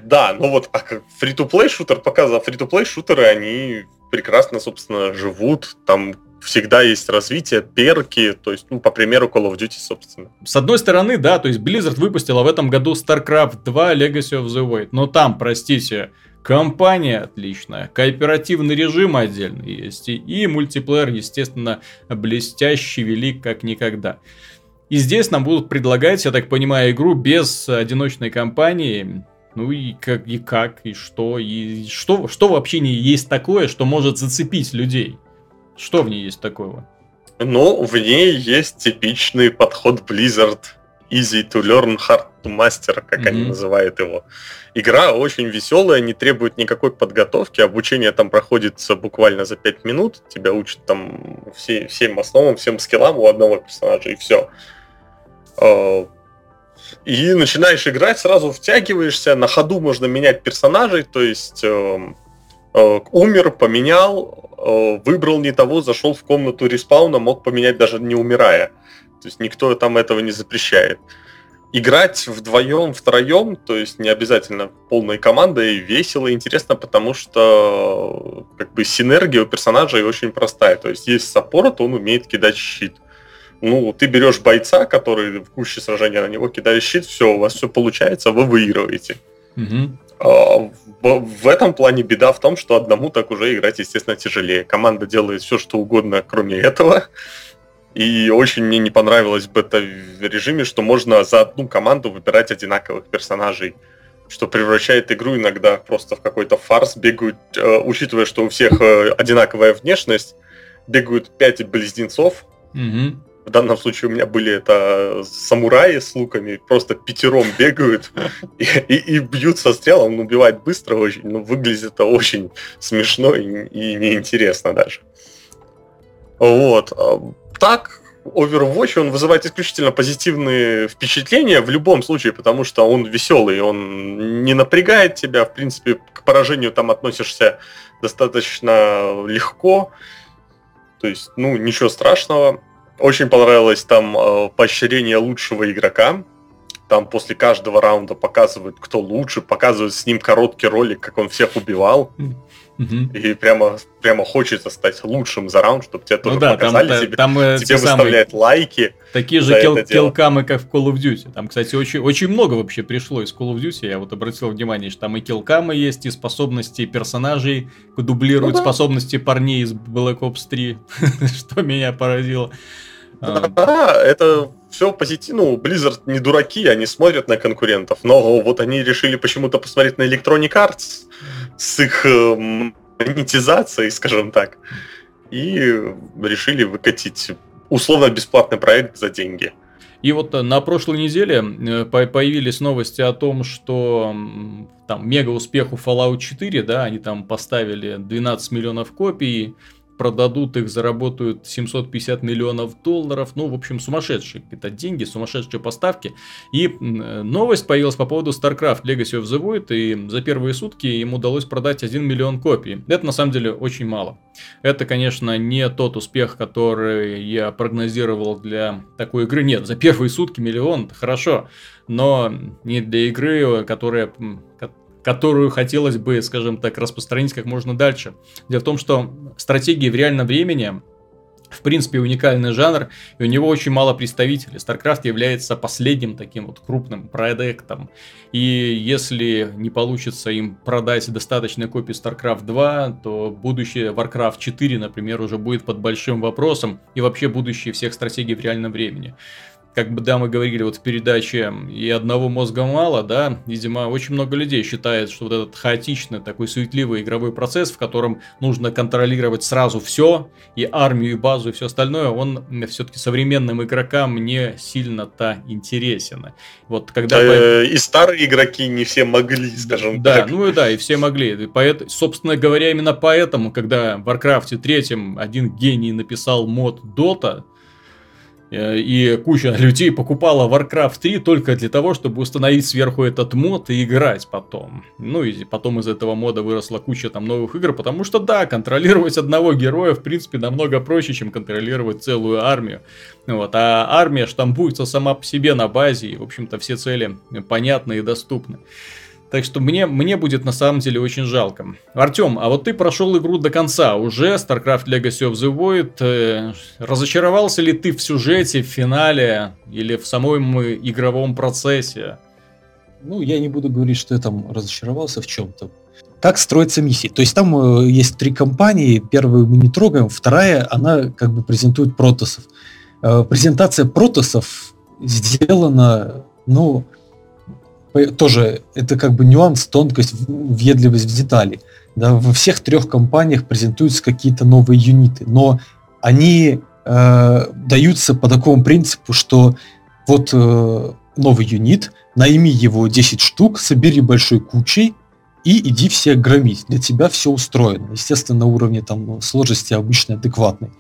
Да, ну вот, а как free-to-play шутер показал, free-to-play шутеры, они прекрасно, собственно, живут, там всегда есть развитие, перки, то есть, ну, по примеру Call of Duty, собственно. С одной стороны, да, то есть Blizzard выпустила в этом году StarCraft 2 Legacy of the Void, но там, простите, компания отличная, кооперативный режим отдельный есть, и, и мультиплеер, естественно, блестящий, велик как никогда. И здесь нам будут предлагать, я так понимаю, игру без одиночной кампании, ну и как, и как, и что, и что, что вообще не есть такое, что может зацепить людей? Что в ней есть такого? Но в ней есть типичный подход Blizzard Easy to learn, hard to master, как mm-hmm. они называют его. Игра очень веселая, не требует никакой подготовки, обучение там проходится буквально за 5 минут, тебя учат там все, всем основам, всем скиллам у одного персонажа, и все. А, и начинаешь играть, сразу втягиваешься, на ходу можно менять персонажей, то есть эм, э, умер, поменял, э, выбрал не того, зашел в комнату респауна, мог поменять даже не умирая. То есть никто там этого не запрещает. Играть вдвоем, втроем, то есть не обязательно полной командой, весело интересно, потому что как бы синергия у персонажей очень простая. То есть есть саппорт, он умеет кидать щит. Ну, ты берешь бойца, который в куче сражения на него кидаешь щит, все, у вас все получается, вы выигрываете. Угу. В, этом плане беда в том, что одному так уже играть, естественно, тяжелее. Команда делает все, что угодно, кроме этого. И очень мне не понравилось в бета-режиме, что можно за одну команду выбирать одинаковых персонажей, что превращает игру иногда просто в какой-то фарс. Бегают, э, учитывая, что у всех э, одинаковая внешность, бегают пять близнецов. Угу. В данном случае у меня были это самураи с луками, просто пятером бегают [laughs] и, и, и бьют со стрелом, он убивает быстро очень, но выглядит это очень смешно и, и неинтересно даже. Вот так, Overwatch, он вызывает исключительно позитивные впечатления в любом случае, потому что он веселый, он не напрягает тебя, в принципе, к поражению там относишься достаточно легко, то есть, ну, ничего страшного. Очень понравилось там э, поощрение лучшего игрока, там после каждого раунда показывают, кто лучше, показывают с ним короткий ролик, как он всех убивал. Угу. И прямо, прямо хочется стать лучшим за раунд, чтобы тебе ну тоже да, показали, там, тебе, там, э, тебе выставляют самые... лайки. Такие же кил- килкамы, как в Call of Duty. Там, кстати, очень, очень много вообще пришло из Call of Duty. Я вот обратил внимание, что там и килкамы есть, и способности персонажей дублируют ну, да. способности парней из Black Ops 3, [laughs] что меня поразило. Да, это все позитивно. Ну, Blizzard не дураки, они смотрят на конкурентов, но вот они решили почему-то посмотреть на Electronic Arts с их э, монетизацией, скажем так, и решили выкатить условно бесплатный проект за деньги. И вот э, на прошлой неделе э, появились новости о том, что там мега успех у Fallout 4, да, они там поставили 12 миллионов копий, продадут их, заработают 750 миллионов долларов. Ну, в общем, сумасшедшие это деньги, сумасшедшие поставки. И новость появилась по поводу StarCraft Legacy of the Void, и за первые сутки им удалось продать 1 миллион копий. Это, на самом деле, очень мало. Это, конечно, не тот успех, который я прогнозировал для такой игры. Нет, за первые сутки миллион, хорошо. Но не для игры, которая которую хотелось бы, скажем так, распространить как можно дальше. Дело в том, что стратегии в реальном времени в принципе, уникальный жанр, и у него очень мало представителей. StarCraft является последним таким вот крупным проектом. И если не получится им продать достаточно копий StarCraft 2, то будущее Warcraft 4, например, уже будет под большим вопросом, и вообще будущее всех стратегий в реальном времени как бы, да, мы говорили вот в передаче, и одного мозга мало, да, видимо, очень много людей считает, что вот этот хаотичный, такой суетливый игровой процесс, в котором нужно контролировать сразу все, и армию, и базу, и все остальное, он все-таки современным игрокам не сильно-то интересен. Вот когда... Э, и старые игроки не все могли, скажем да, так. Да, ну и да, и все могли. И поэт... Собственно говоря, именно поэтому, когда в Warcraft 3 один гений написал мод Dota, Э, и куча [laughs] людей покупала Warcraft 3 только для того, чтобы установить сверху этот мод и играть потом. Ну и потом из этого мода выросла куча там новых игр, потому что да, контролировать одного героя в принципе намного проще, чем контролировать целую армию. Вот, а армия штампуется сама по себе на базе, и в общем-то все цели понятны и доступны. Так что мне, мне будет на самом деле очень жалко. Артем, а вот ты прошел игру до конца. Уже StarCraft Legacy of the Void. Э, разочаровался ли ты в сюжете, в финале или в самом игровом процессе? Ну, я не буду говорить, что я там разочаровался в чем-то. Как строится миссия? То есть там э, есть три компании. Первую мы не трогаем, вторая, она как бы презентует протосов. Э, презентация протосов сделана, ну, тоже это как бы нюанс, тонкость, въедливость в детали. Да, во всех трех компаниях презентуются какие-то новые юниты, но они э, даются по такому принципу, что вот э, новый юнит, найми его 10 штук, собери большой кучей, и иди всех громить. Для тебя все устроено. Естественно, на уровне там, сложности обычно адекватной.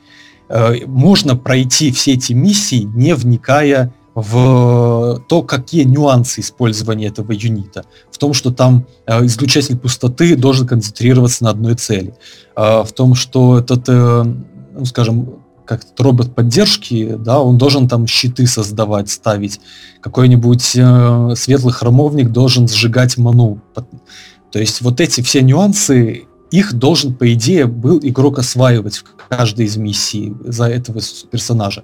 Э, можно пройти все эти миссии, не вникая в то, какие нюансы использования этого юнита. В том, что там э, излучатель пустоты должен концентрироваться на одной цели. Э, в том, что этот, э, ну, скажем, как робот поддержки, да, он должен там щиты создавать, ставить. Какой-нибудь э, светлый хромовник должен сжигать ману. То есть вот эти все нюансы, их должен, по идее, был игрок осваивать в каждой из миссий за этого персонажа.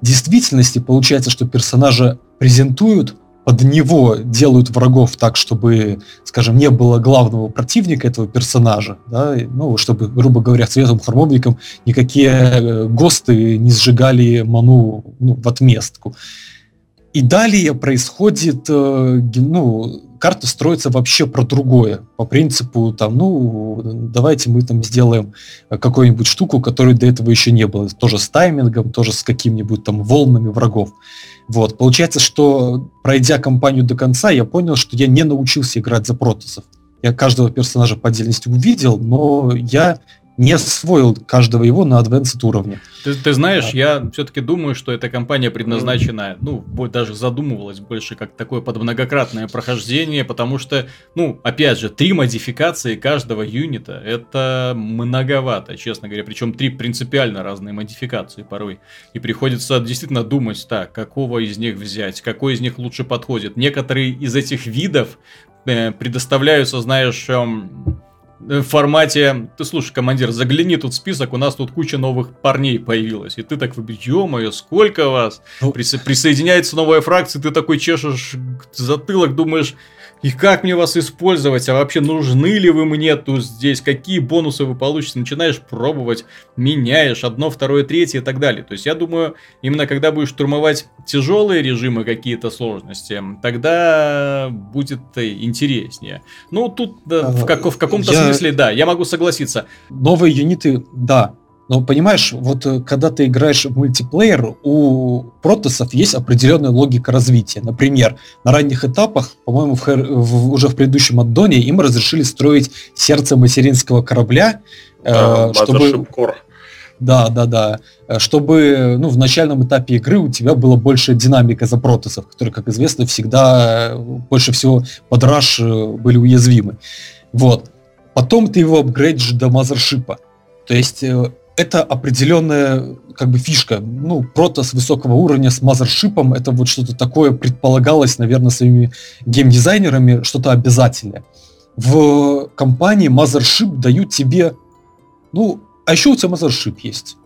В действительности получается, что персонажа презентуют, под него делают врагов так, чтобы, скажем, не было главного противника этого персонажа, да, ну, чтобы, грубо говоря, светлым хромовником никакие э, ГОСТы не сжигали ману ну, в отместку. И далее происходит, э, ну, карта строится вообще про другое. По принципу, там, ну, давайте мы там сделаем какую-нибудь штуку, которой до этого еще не было. Тоже с таймингом, тоже с какими-нибудь там волнами врагов. Вот. Получается, что пройдя кампанию до конца, я понял, что я не научился играть за протасов. Я каждого персонажа по отдельности увидел, но я не освоил каждого его на advanced уровне. Ты, ты знаешь, да. я все-таки думаю, что эта компания предназначена, ну, даже задумывалась больше как такое под многократное прохождение, потому что, ну, опять же, три модификации каждого юнита, это многовато, честно говоря, причем три принципиально разные модификации порой. И приходится действительно думать, так, какого из них взять, какой из них лучше подходит. Некоторые из этих видов э, предоставляются, знаешь, эм, в формате, ты слушай, командир, загляни тут в список, у нас тут куча новых парней появилась. И ты так ё-моё, сколько вас? Ну... Присо- присоединяется новая фракция, ты такой чешешь затылок, думаешь, и как мне вас использовать, а вообще нужны ли вы мне тут здесь, какие бонусы вы получите, начинаешь пробовать, меняешь одно, второе, третье и так далее. То есть я думаю, именно когда будешь штурмовать тяжелые режимы, какие-то сложности, тогда будет интереснее. Ну, тут да, в, как, в каком-то я... смысле, да, я могу согласиться. Новые юниты, да, но понимаешь, вот э, когда ты играешь в мультиплеер, у протосов есть определенная логика развития. Например, на ранних этапах, по-моему, в, в, уже в предыдущем аддоне им разрешили строить сердце материнского корабля, э, чтобы... Да, да, да. Э, чтобы ну, в начальном этапе игры у тебя была больше динамика за протосов, которые, как известно, всегда э, больше всего под раш были уязвимы. Вот. Потом ты его апгрейдишь до мазершипа. То есть это определенная как бы фишка. Ну, протос высокого уровня с мазершипом, это вот что-то такое предполагалось, наверное, своими геймдизайнерами, что-то обязательное. В компании мазершип дают тебе, ну, а еще у тебя мазершип есть.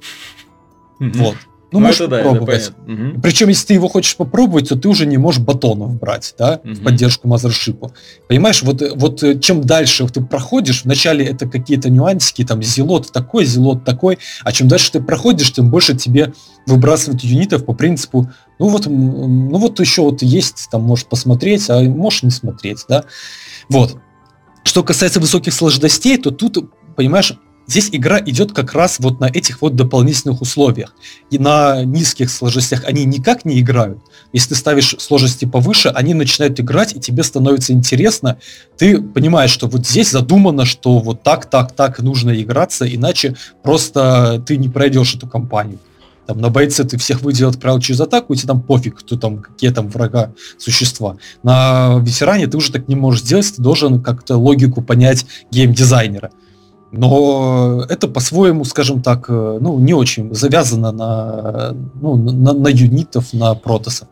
Mm-hmm. Вот. Ну, ну можешь да, попробовать. Угу. Причем, если ты его хочешь попробовать, то ты уже не можешь батонов брать, да, угу. в поддержку мазершипу. Понимаешь, вот, вот э, чем дальше ты проходишь, вначале это какие-то нюансики, там, зелот такой, зелот такой, а чем дальше ты проходишь, тем больше тебе выбрасывают юнитов по принципу, ну вот, ну вот еще вот есть, там, можешь посмотреть, а можешь не смотреть, да. Вот. Что касается высоких сложностей, то тут, понимаешь, Здесь игра идет как раз вот на этих вот дополнительных условиях. И на низких сложностях они никак не играют. Если ты ставишь сложности повыше, они начинают играть, и тебе становится интересно. Ты понимаешь, что вот здесь задумано, что вот так, так, так нужно играться, иначе просто ты не пройдешь эту кампанию. Там, на бойце ты всех выделил, отправил через атаку, и тебе там пофиг, кто там, какие там врага, существа. На ветеране ты уже так не можешь сделать, ты должен как-то логику понять геймдизайнера. Но это по-своему, скажем так, э, ну, не очень завязано на, ну, на, на юнитов, на протосов.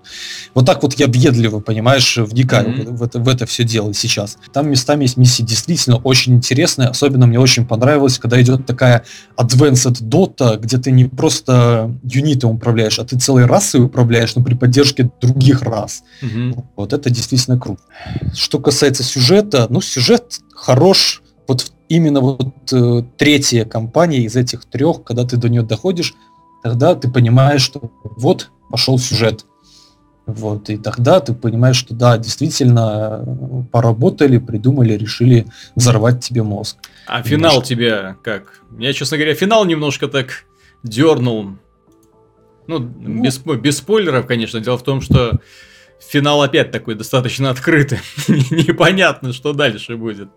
Вот так вот я въедливо, понимаешь, вникаю mm-hmm. в, это, в это все дело сейчас. Там местами есть миссии действительно очень интересные. Особенно мне очень понравилось, когда идет такая Advanced Dota, где ты не просто юнитом управляешь, а ты целой расой управляешь, но при поддержке других рас. Mm-hmm. Вот это действительно круто. Что касается сюжета, ну, сюжет хорош, именно вот э, третья компания из этих трех, когда ты до нее доходишь, тогда ты понимаешь, что вот пошел сюжет. Вот, и тогда ты понимаешь, что да, действительно э, поработали, придумали, решили взорвать тебе мозг. А немножко. финал тебя как? Я, честно говоря, финал немножко так дернул. Ну, без, без спойлеров, конечно. Дело в том, что финал опять такой достаточно открытый. [laughs] Непонятно, что дальше будет.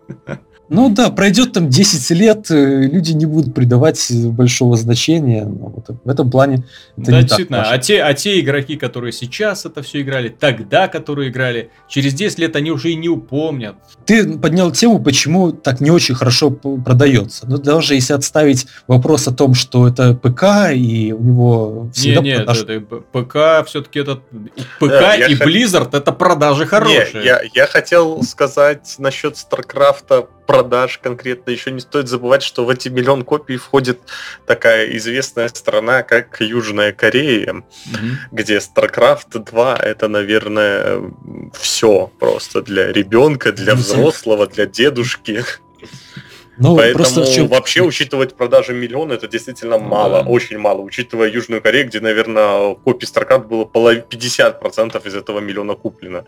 Ну да, пройдет там 10 лет, э, люди не будут придавать большого значения. Но вот в этом плане это да, не действительно. так А те, а те игроки, которые сейчас это все играли, тогда, которые играли, через 10 лет они уже и не упомнят. Ты поднял тему, почему так не очень хорошо продается. Ну, даже если отставить вопрос о том, что это ПК, и у него всегда Не, нет, продаж- это ПК все-таки этот ПК Да, и хот- Blizzard это продажи хорошие. Не, я, я хотел сказать насчет Старкрафта продаж конкретно. Еще не стоит забывать, что в эти миллион копий входит такая известная страна, как Южная Корея, Мгм. где StarCraft 2 это, наверное, все просто для ребенка, для Ну, взрослого, для дедушки. Ну, Поэтому чем- вообще учитывать продажи миллиона это действительно Ну мало, да. очень мало, учитывая Южную Корею, где, наверное, копий StarCraft было полов- 50% из этого миллиона куплено.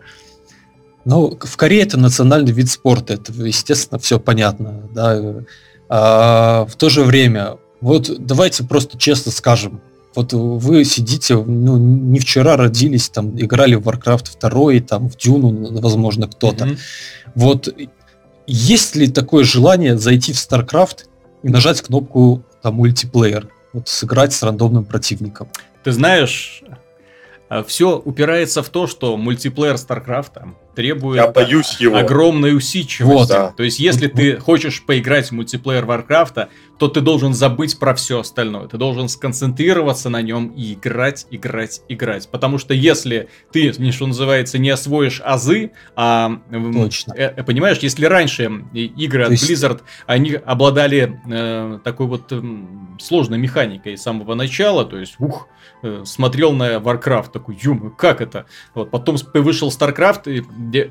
Ну, в Корее это национальный вид спорта, это, естественно, все понятно. Да. А, в то же время, вот давайте просто честно скажем, вот вы сидите, ну, не вчера родились, там, играли в Warcraft 2, там, в Дюну, возможно, кто-то. Мгм. Вот есть ли такое желание зайти в StarCraft и нажать кнопку там мультиплеер, вот сыграть с рандомным противником? Ты знаешь, все упирается в то, что мультиплеер Старкрафта требует Я боюсь его. огромной усидчивости. Вот. Да. То есть, если ты хочешь поиграть в мультиплеер Варкрафта, то ты должен забыть про все остальное. Ты должен сконцентрироваться на нем и играть, играть, играть. Потому что если ты, что называется, не освоишь азы, а Точно. э, э, понимаешь, если раньше игры То от есть- Blizzard, они обладали э, такой вот м, сложной механикой с самого начала, то есть, ух, э, смотрел на Warcraft, такой, ё как это? Вот, потом вышел StarCraft, и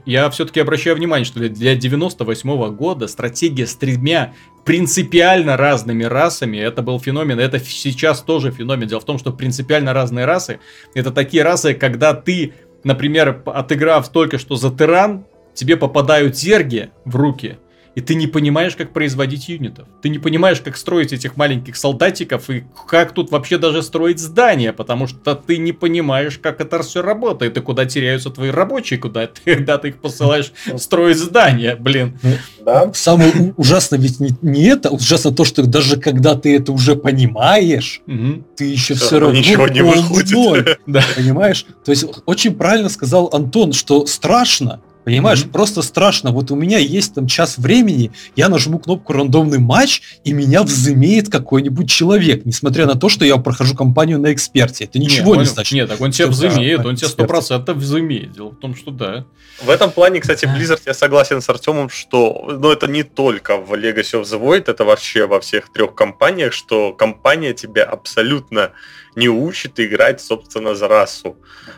я все-таки обращаю внимание, что для- для 98 года стратегия с тремя принципиально разными расами, это был феномен, это сейчас тоже феномен. Дело в том, что принципиально разные расы, это такие расы, когда ты, например, отыграв только что за тиран, тебе попадают зерги в руки, и ты не понимаешь, как производить юнитов. Ты не понимаешь, как строить этих маленьких солдатиков и как тут вообще даже строить здания, потому что ты не понимаешь, как это все работает и куда теряются твои рабочие, куда ты, [laughs] когда ты их посылаешь строить здания, блин. Да? Самое ужасное ведь не, не это, ужасно то, что даже когда ты это уже понимаешь, Мгм. ты еще Всё все равно ничего не выходит. ноль, [laughs] Да. понимаешь? То есть очень правильно сказал Антон, что страшно, понимаешь, Мгм. просто страшно. Вот у меня есть там час времени, я нажму кнопку рандомный матч, и меня взымеет какой-нибудь человек, несмотря на то, что я прохожу кампанию на эксперте. Это ничего не, он- значит. Нет, так он тебя да, взымеет, он тебя сто процентов взымеет. Дело в том, что да. В этом плане, кстати, Blizzard, я согласен с Артемом, что ну, это не только в Legacy of the Void, это вообще во всех трех кампаниях, что кампания тебя абсолютно не учит играть, собственно, за расу.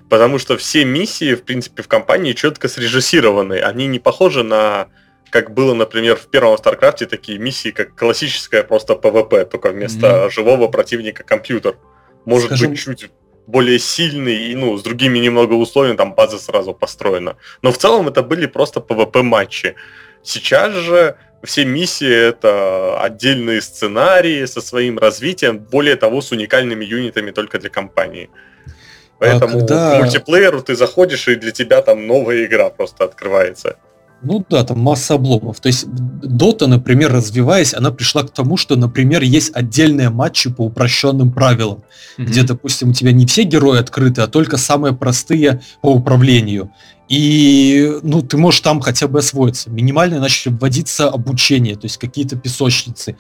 Потому что все миссии, в принципе, в кампании четко срежиссированы. Они не похожи на как было, например, в первом Старкрафте такие миссии, как классическая просто PvP, только вместо живого противника компьютер. Может Скажем- быть, чуть более сильный и, ну, с другими немного условиями, там база сразу построена. Но в целом это были просто PvP матчи. Сейчас же все миссии это отдельные сценарии со своим развитием, более того, с уникальными юнитами только для компании. Поэтому когда- к мультиплееру ты заходишь, и для тебя там новая игра просто открывается. Ну да, там масса обломов. То есть Дота, например, развиваясь, она пришла к тому, что, например, есть отдельные матчи по упрощенным правилам, где, допустим, у тебя не все герои открыты, а только самые простые по управлению. И, ну, ты можешь там хотя бы освоиться. Минимально начали вводиться обучение, то есть какие-то песочницы.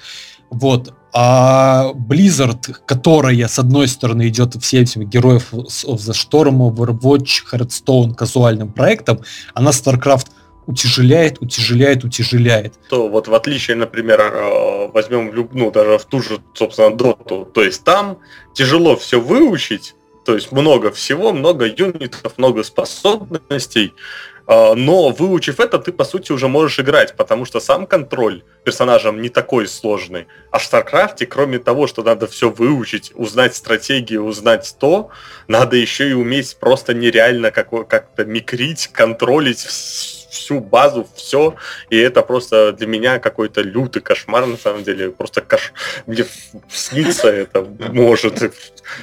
Вот. А Blizzard, которая, с одной стороны, идет всем этим героев of the Storm, Overwatch, Hearthstone казуальным проектом, она StarCraft утяжеляет, утяжеляет, утяжеляет. то вот в отличие, например, э, возьмем ну, даже в ту же, собственно, доту, то есть там тяжело все выучить, то есть много всего, много юнитов, много способностей, э, но выучив это, ты по сути уже можешь играть, потому что сам контроль персонажем не такой сложный. А в Старкрафте, кроме того, что надо все выучить, узнать стратегию, узнать то, надо еще и уметь просто нереально како- как-то микрить, контролить всю базу, все, и это просто для меня какой-то лютый кошмар, на самом деле, просто кош... мне снится это может,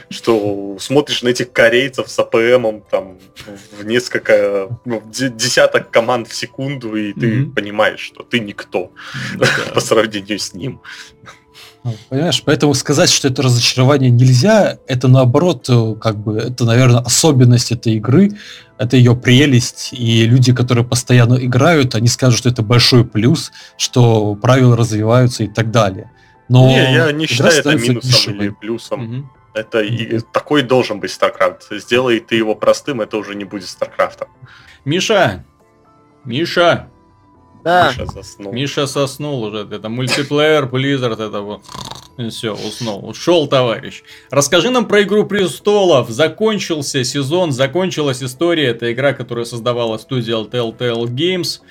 что смотришь на этих корейцев с АПМом там в несколько, ну, десяток команд в секунду, и ты mm-hmm. понимаешь, что ты никто [laughs] по сравнению с ним. Понимаешь, поэтому сказать, что это разочарование нельзя, это наоборот, э, как бы, это, наверное, особенность этой игры, это ее прелесть, и люди, которые постоянно играют, они скажут, что это большой плюс, что правила развиваются и так далее. Но не, я не считаю это минусом дешевой. или плюсом. Угу. Это и, такой должен быть StarCraft. Сделай ты его простым, это уже не будет StarCraft. Миша! Миша! Да. Миша заснул. Миша соснул уже. Это мультиплеер, Blizzard, это вот. Все, уснул. Ушел, товарищ. Расскажи нам про Игру Престолов. Закончился сезон, закончилась история. Это игра, которую создавала студия Telltale Games.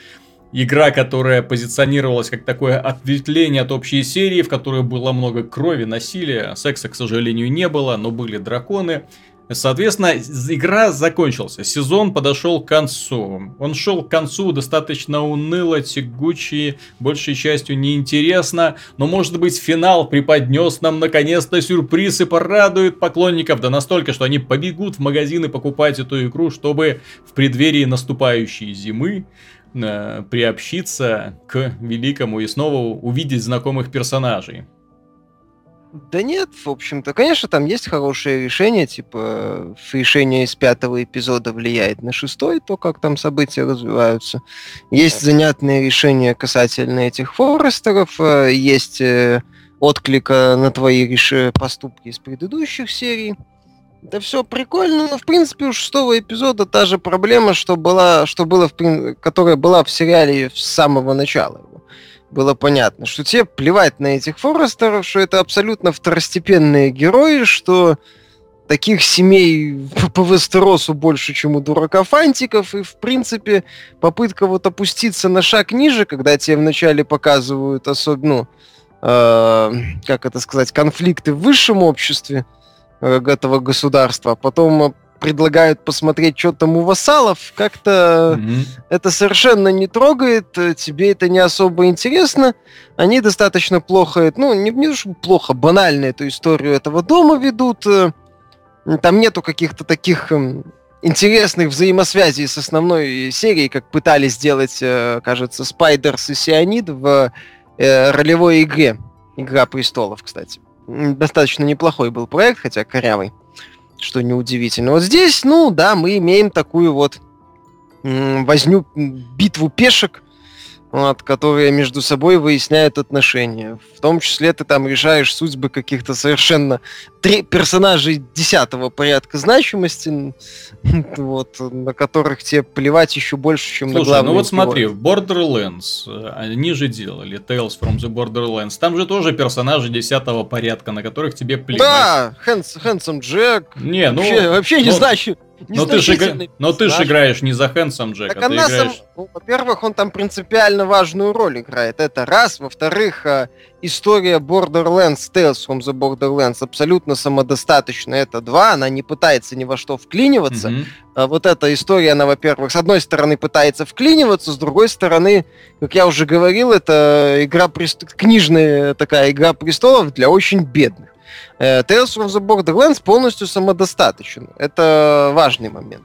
Игра, которая позиционировалась как такое ответвление от общей серии, в которой было много крови, насилия. Секса, к сожалению, не было, но были драконы. Соответственно, игра закончился, сезон подошел к концу. Он шел к концу достаточно уныло, тягучий, большей частью неинтересно, но может быть финал преподнес нам наконец-то сюрприз и порадует поклонников, да настолько, что они побегут в магазины покупать эту игру, чтобы в преддверии наступающей зимы э, приобщиться к великому и снова увидеть знакомых персонажей. Да нет, в общем-то, конечно, там есть хорошее решение, типа решение из пятого эпизода влияет на шестой, то, как там события развиваются. Есть занятные решения касательно этих Форестеров, э, есть э, отклика на твои реш... поступки из предыдущих серий. Да все прикольно, но в принципе у шестого эпизода та же проблема, что была, что было в, которая была в сериале с самого начала было понятно, что тебе плевать на этих Форестеров, что это абсолютно второстепенные герои, что таких семей [laughs] по Вестеросу больше, чем у дурака фантиков, и, в принципе, попытка вот опуститься на шаг ниже, когда тебе вначале показывают особенно, ну, э, как это сказать, конфликты в высшем обществе э, этого государства, а потом предлагают посмотреть, что там у вассалов, как-то mm-hmm. это совершенно не трогает, э, тебе это не особо интересно. Они достаточно плохо, ну, не, не плохо, банально эту историю этого дома ведут. Э, там нету каких-то таких эм, интересных взаимосвязей с основной серией, как пытались сделать, э, кажется, Спайдерс и Сионид в ролевой игре. Игра престолов, кстати. Достаточно неплохой был проект, хотя корявый что неудивительно. Вот здесь, ну да, мы имеем такую вот возню, битву пешек, вот, которые между собой выясняют отношения. В том числе ты там решаешь судьбы каких-то совершенно три персонажей десятого порядка значимости, [laughs] вот, на которых тебе плевать еще больше, чем Слушай, на главную ну вот смотри, в Borderlands, э, они же делали Tales from the Borderlands, там же тоже персонажи десятого порядка, на которых тебе плевать. Да, Хэнсом Джек. Не, ну... Вообще, вообще не ну, значит. Но ты, же, но ты же играешь не за Хэнсом Джека, так ты играешь... Сам, ну, во-первых, он там принципиально важную роль играет, это раз. Во-вторых, э, история Borderlands, Tales from the Borderlands абсолютно самодостаточна, это два. Она не пытается ни во что вклиниваться. Mm-hmm. А вот эта история, она, во-первых, с одной стороны пытается вклиниваться, с другой стороны, как я уже говорил, это игра прест... книжная такая игра престолов для очень бедных. Э, Tales from the Borderlands полностью самодостаточен. Это важный момент.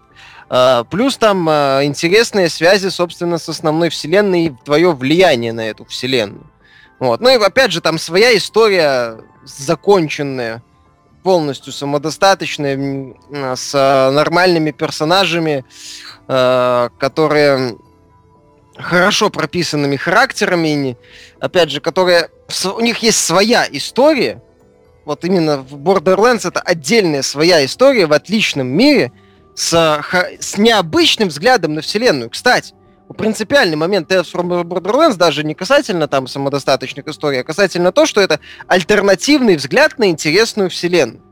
Uh, плюс там uh, интересные связи, собственно, с основной вселенной и твое влияние на эту вселенную. Вот. Ну и опять же, там своя история законченная, полностью самодостаточная, с нормальными персонажами, которые хорошо прописанными характерами, опять же, которые у них есть своя история, вот именно в Borderlands это отдельная своя история в отличном мире с, с необычным взглядом на вселенную. Кстати, принципиальный момент Tales from Borderlands даже не касательно там самодостаточных историй, а касательно то, что это альтернативный взгляд на интересную вселенную.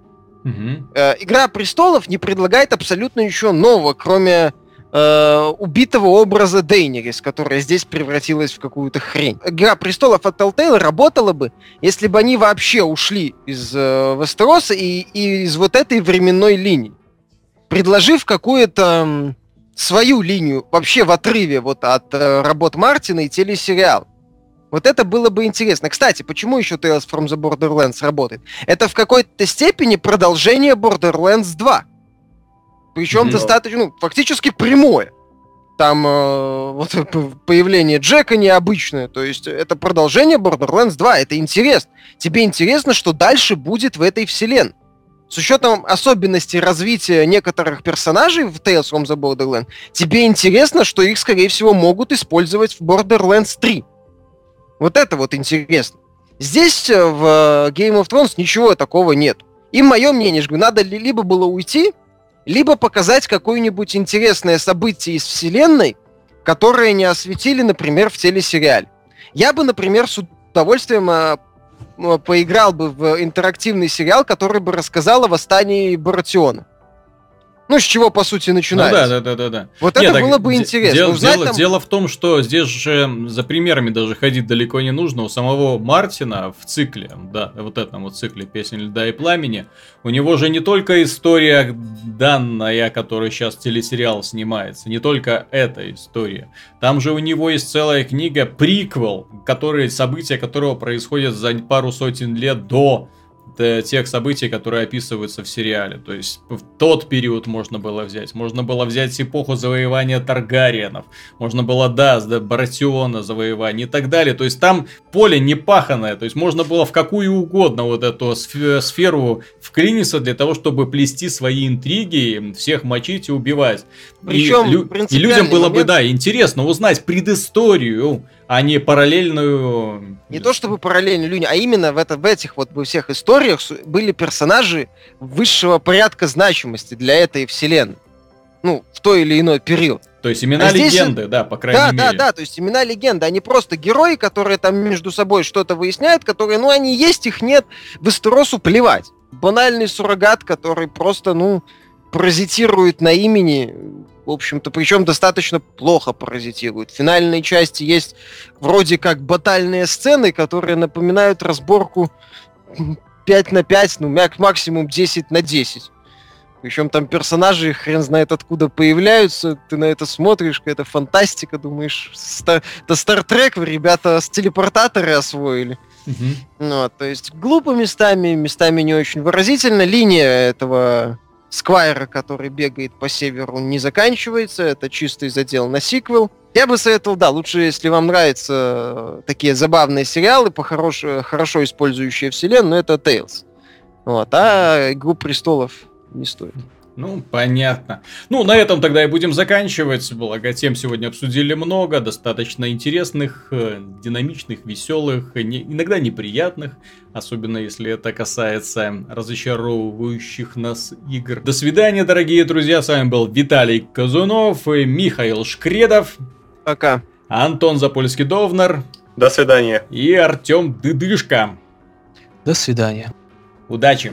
Угу. Игра престолов не предлагает абсолютно ничего нового, кроме э, убитого образа Дейнерис, которая здесь превратилась в какую-то хрень. Игра престолов от Telltale работала бы, если бы они вообще ушли из э, Вестероса и, и из вот этой временной линии, предложив какую-то свою линию вообще в отрыве вот от э, работ Мартина и телесериал. Вот это было бы интересно. Кстати, почему еще Tales from the Borderlands работает? Это в какой-то степени продолжение Borderlands 2. Причем достаточно, ну, фактически прямое. Там э, вот [laughs] появление Джека необычное. То есть это продолжение Borderlands 2. Это интересно. Тебе интересно, что дальше будет в этой вселенной. С учетом особенностей развития некоторых персонажей в Tales from the Borderlands, тебе интересно, что их, скорее всего, могут использовать в Borderlands 3. Вот это вот интересно. Здесь э, в э, Game of Thrones ничего такого нет. И мое мнение, что надо ли- либо было уйти, либо показать какое-нибудь интересное событие из вселенной, которое не осветили, например, в телесериале. Я бы, например, с удовольствием м, поиграл бы в интерактивный сериал, который бы рассказал о восстании Баратиона. Ну, с чего, по сути, Ну начинается. да, да, да, да, да. Вот Не, это так было бы интересно. Дело, Узнать дело- там- дело в том, что здесь же за примерами даже ходить далеко не нужно. У самого Мартина в цикле, да, вот этом вот цикле «Песен льда и пламени», у него же не только история данная, которая сейчас телесериал снимается, не только эта история. Там же у него есть целая книга приквел, которые, события которого происходят за пару сотен лет до тех событий, которые описываются в сериале. То есть в тот период можно было взять. Можно было взять эпоху завоевания Таргариенов. Можно было, да, Баратиона завоевания и так далее. То есть там поле не паханое. То есть можно было в какую угодно вот эту сф- сферу вклиниться для того, чтобы плести свои интриги, всех мочить и убивать. И Причем лю- и, людям было бы, момент- да, интересно узнать предысторию, а не параллельную... Не то чтобы параллельно люди, а именно в, это, в этих вот во всех историях были персонажи высшего порядка значимости для этой вселенной. Ну, в той или иной период. То есть имена А здесь- легенды, да, по крайней да, мере. да, да, то есть имена легенды, они просто герои, которые там между собой что-то выясняют, которые, ну, они есть, их нет, в Эстеросу плевать. Банальный суррогат, который просто, ну, паразитирует на имени, в общем-то, причем достаточно плохо паразитирует. В финальной части есть вроде как батальные сцены, которые напоминают разборку 5 на 5, ну, мак- максимум 10 на 10. Причем там персонажи хрен знает откуда появляются, ты на это смотришь, какая-то фантастика, думаешь, ста- это Стартрек, ребята с телепортаторы освоили. Мгм. Ну, вот, то есть глупо местами, местами не очень выразительно. Линия этого Сквайра, который бегает по северу, не заканчивается. Это чистый задел на сиквел. Я бы советовал, да, лучше, если вам нравятся э, такие забавные сериалы, по хорошо, хорошо использующие вселенную, это Tales. Вот, а Игру престолов не стоит. Ну, понятно. Ну, на этом тогда и будем заканчивать. Благо, тем сегодня обсудили много, достаточно интересных, э, динамичных, веселых, не- иногда неприятных, особенно если это касается разочаровывающих нас игр. До свидания, дорогие друзья. С вами был Виталий Казунов, и Михаил Шкредов, Пока. Антон Запольский-Довнер До свидания. и Артем Дыдышко. До свидания. Удачи!